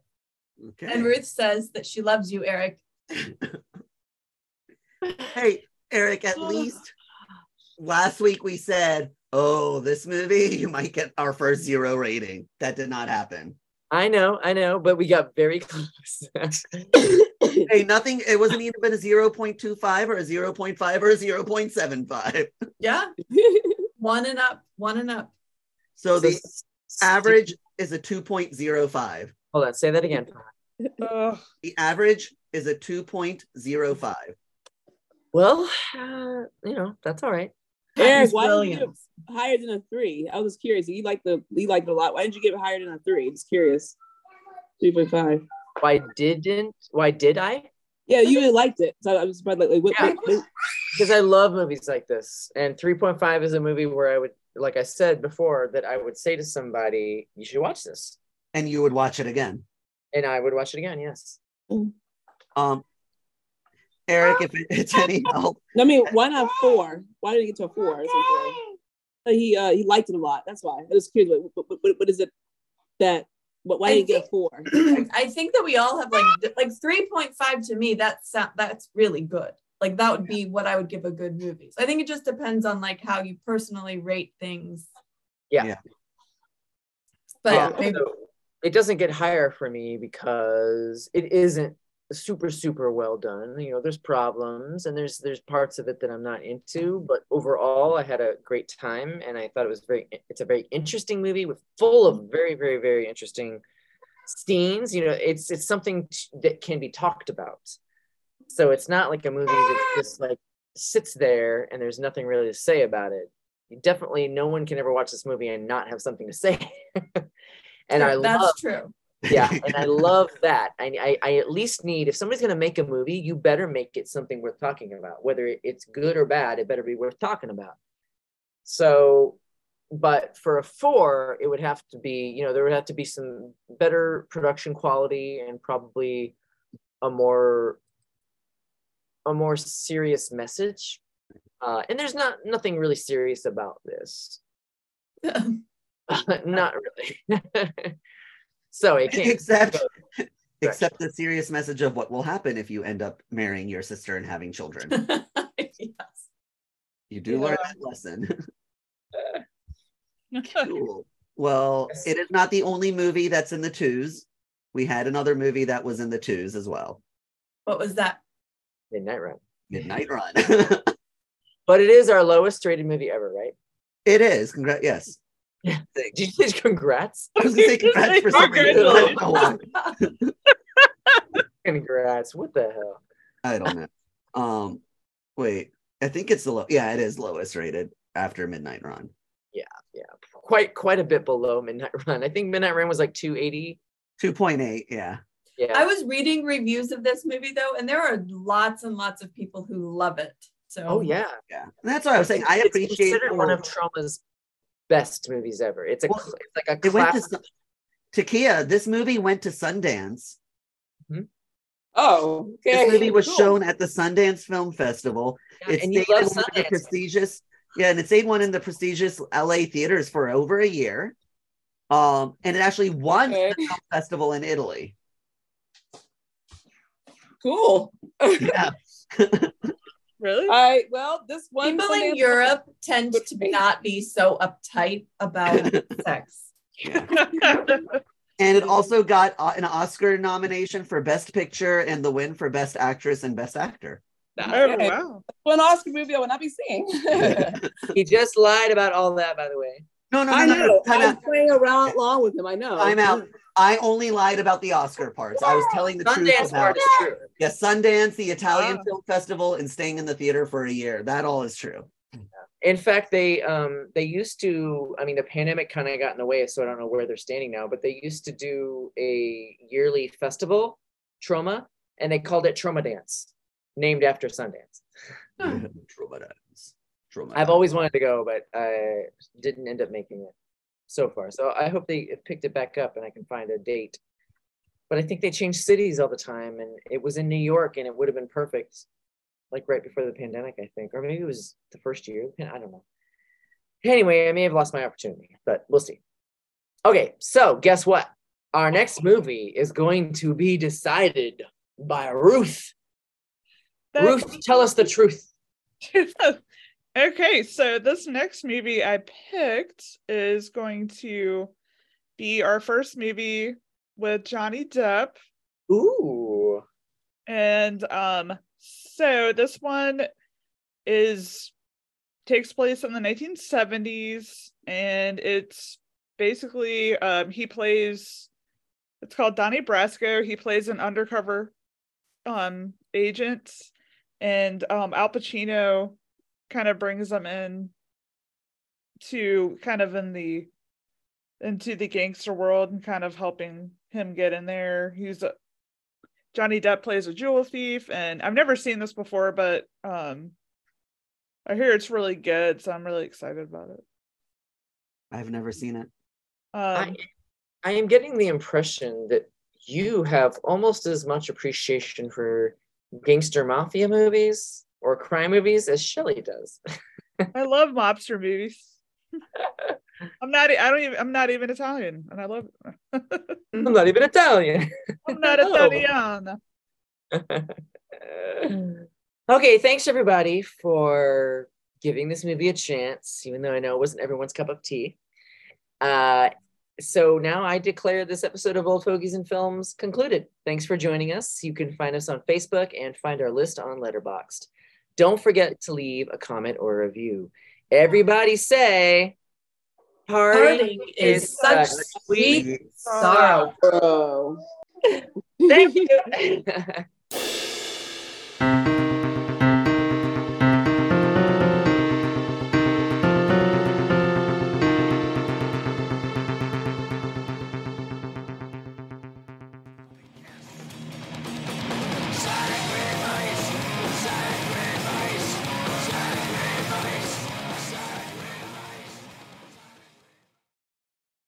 Okay. And Ruth says that she loves you, Eric. Hey, Eric, at least last week we said, oh, this movie, you might get our first zero rating. That did not happen. I know, I know, but we got very close. Hey, nothing, it wasn't even a 0.25 or a 0.5 or a 0.75. Yeah. one and up, one and up. So the average is a 2.05. Hold on, say that again. Ugh. The average is a 2.05. Well, uh, you know, that's all right. Eric, Miss why didn't you give Williams. higher than a three? I was curious. You like the you liked it a lot. Why didn't you give it higher than a three? Just curious. Three point five. Why didn't? Why did I? Yeah, you really liked it. So I was surprised. Like, like what, Yeah. what- what- Because I love movies like this, and 3.5 is a movie where I would, like I said before, that I would say to somebody, "You should watch this," And you would watch it again. and I would watch it again. Yes. Um, Eric, if it's any help, I mean, why not four? Why did it get to a four? or He uh he liked it a lot. That's why. I was curious. What, what, what, what is it that? What? Why I didn't you get a four? I think that we all have like like 3.5 to me, that's that's really good. Like that would be what I would give a good movie. So I think it just depends on like how you personally rate things. Yeah. Yeah. But Yeah, maybe so it doesn't get higher for me because it isn't super super well done. You know, there's problems and there's there's parts of it that I'm not into, but overall I had a great time and I thought it was very it's a very interesting movie with full of very very very interesting scenes. You know, it's it's something t- that can be talked about. So it's not like a movie that just like sits there and there's nothing really to say about it. Definitely no one can ever watch this movie and not have something to say. and I that's love true. Yeah and i love that. I, I i at least need if somebody's going to make a movie you better make it something worth talking about. Whether it's good or bad it better be worth talking about. So but for a four it would have to be you know there would have to be some better production quality and probably a more a more serious message. Uh and there's not nothing really serious about this. Not really so it can't except except the serious message of what will happen if you end up marrying your sister and having children. yes. You do learn that lesson. cool. Well, Yes. it is not the only movie that's in the twos. We had another movie that was in the twos as well. What was that? midnight run Midnight Run. But it is our lowest rated movie ever, right? it is. Congrats. Yes. Yeah. Did you say congrats? I was gonna say congrats for some reason. I don't know why. Congrats. What the hell? I don't know. Um, wait. I think it's the low. Yeah, it is lowest rated after Midnight Run. Yeah. Yeah, quite quite a bit below Midnight Run. I think Midnight Run was like 280. Two point eight. Yeah. Yeah. I was reading reviews of this movie though, and there are lots and lots of people who love it. So oh yeah. Yeah. And that's what I was saying. I It's appreciate considered one of Troma's best movies ever. It's a Well, it's like a it went to classic. Sun- Takia. This movie went to Sundance. Oh, okay. This movie was Cool. shown at the Sundance Film Festival. Yeah, It and you love one of the Sundance. prestigious, yeah, and it stayed one in the prestigious LA theaters for over a year. Um, and it actually won Okay. the film festival in Italy. Cool. Yeah. Really? All right. Well, this one people in Sundance- Europe tend to not be so uptight about sex. And it also got uh, an Oscar nomination for Best Picture and the win for Best Actress and Best Actor. Oh Okay. wow. For an Oscar movie, I will not be seeing. He just lied about all that, by the way. No, no, no, I no, know. no. Time I'm out. playing around along with him. I know. Time out. I only lied about the Oscar parts. I was telling the truth about part is true. yeah, Sundance, the Italian Ah. Film Festival, and staying in the theater for a year. That all is true. In fact, they um they used to. I mean, the pandemic kind of got in the way, so I don't know where they're standing now. But they used to do a yearly festival, Troma, and they called it TromaDance, named after Sundance. Trauma dance. Troma I've dance. always wanted to go, but I didn't end up making it so far. So I hope they picked it back up and I can find a date. But I think they change cities all the time, and it was in New York, and it would have been perfect, like right before the pandemic, I think, or maybe it was the first year. I don't know. Anyway, I may have lost my opportunity, but we'll see. Okay, so guess what? Our next movie is going to be decided by Ruth. Ruth, tell us the truth. okay, so this next movie I picked is going to be our first movie with Johnny Depp. Ooh. And um so this one is takes place in the 1970s and it's basically um he plays it's called Donnie Brasco. He plays an undercover um agent and um Al Pacino kind of brings them in to kind of in the into the gangster world and kind of helping him get in there. He's a Johnny Depp plays a jewel thief, and I've never seen this before, but um, I hear it's really good, so I'm really excited about it. I've never seen it. Um, I, I am getting the impression that you have almost as much appreciation for gangster mafia movies or crime movies as Shelley does. I love mobster movies. I'm not. I don't even. I'm not even Italian, and I love. I'm not even Italian. I'm not No. Italiana. okay, thanks everybody for giving this movie a chance, even though I know it wasn't everyone's cup of tea. Uh, so now I declare this episode of Old Fogies and Films concluded. Thanks for joining us. You can find us on Facebook and find our list on Letterboxd. Don't forget to leave a comment or a review. Everybody say, parting, Parting is is such sweet sweet sorrow. Bro. Thank you.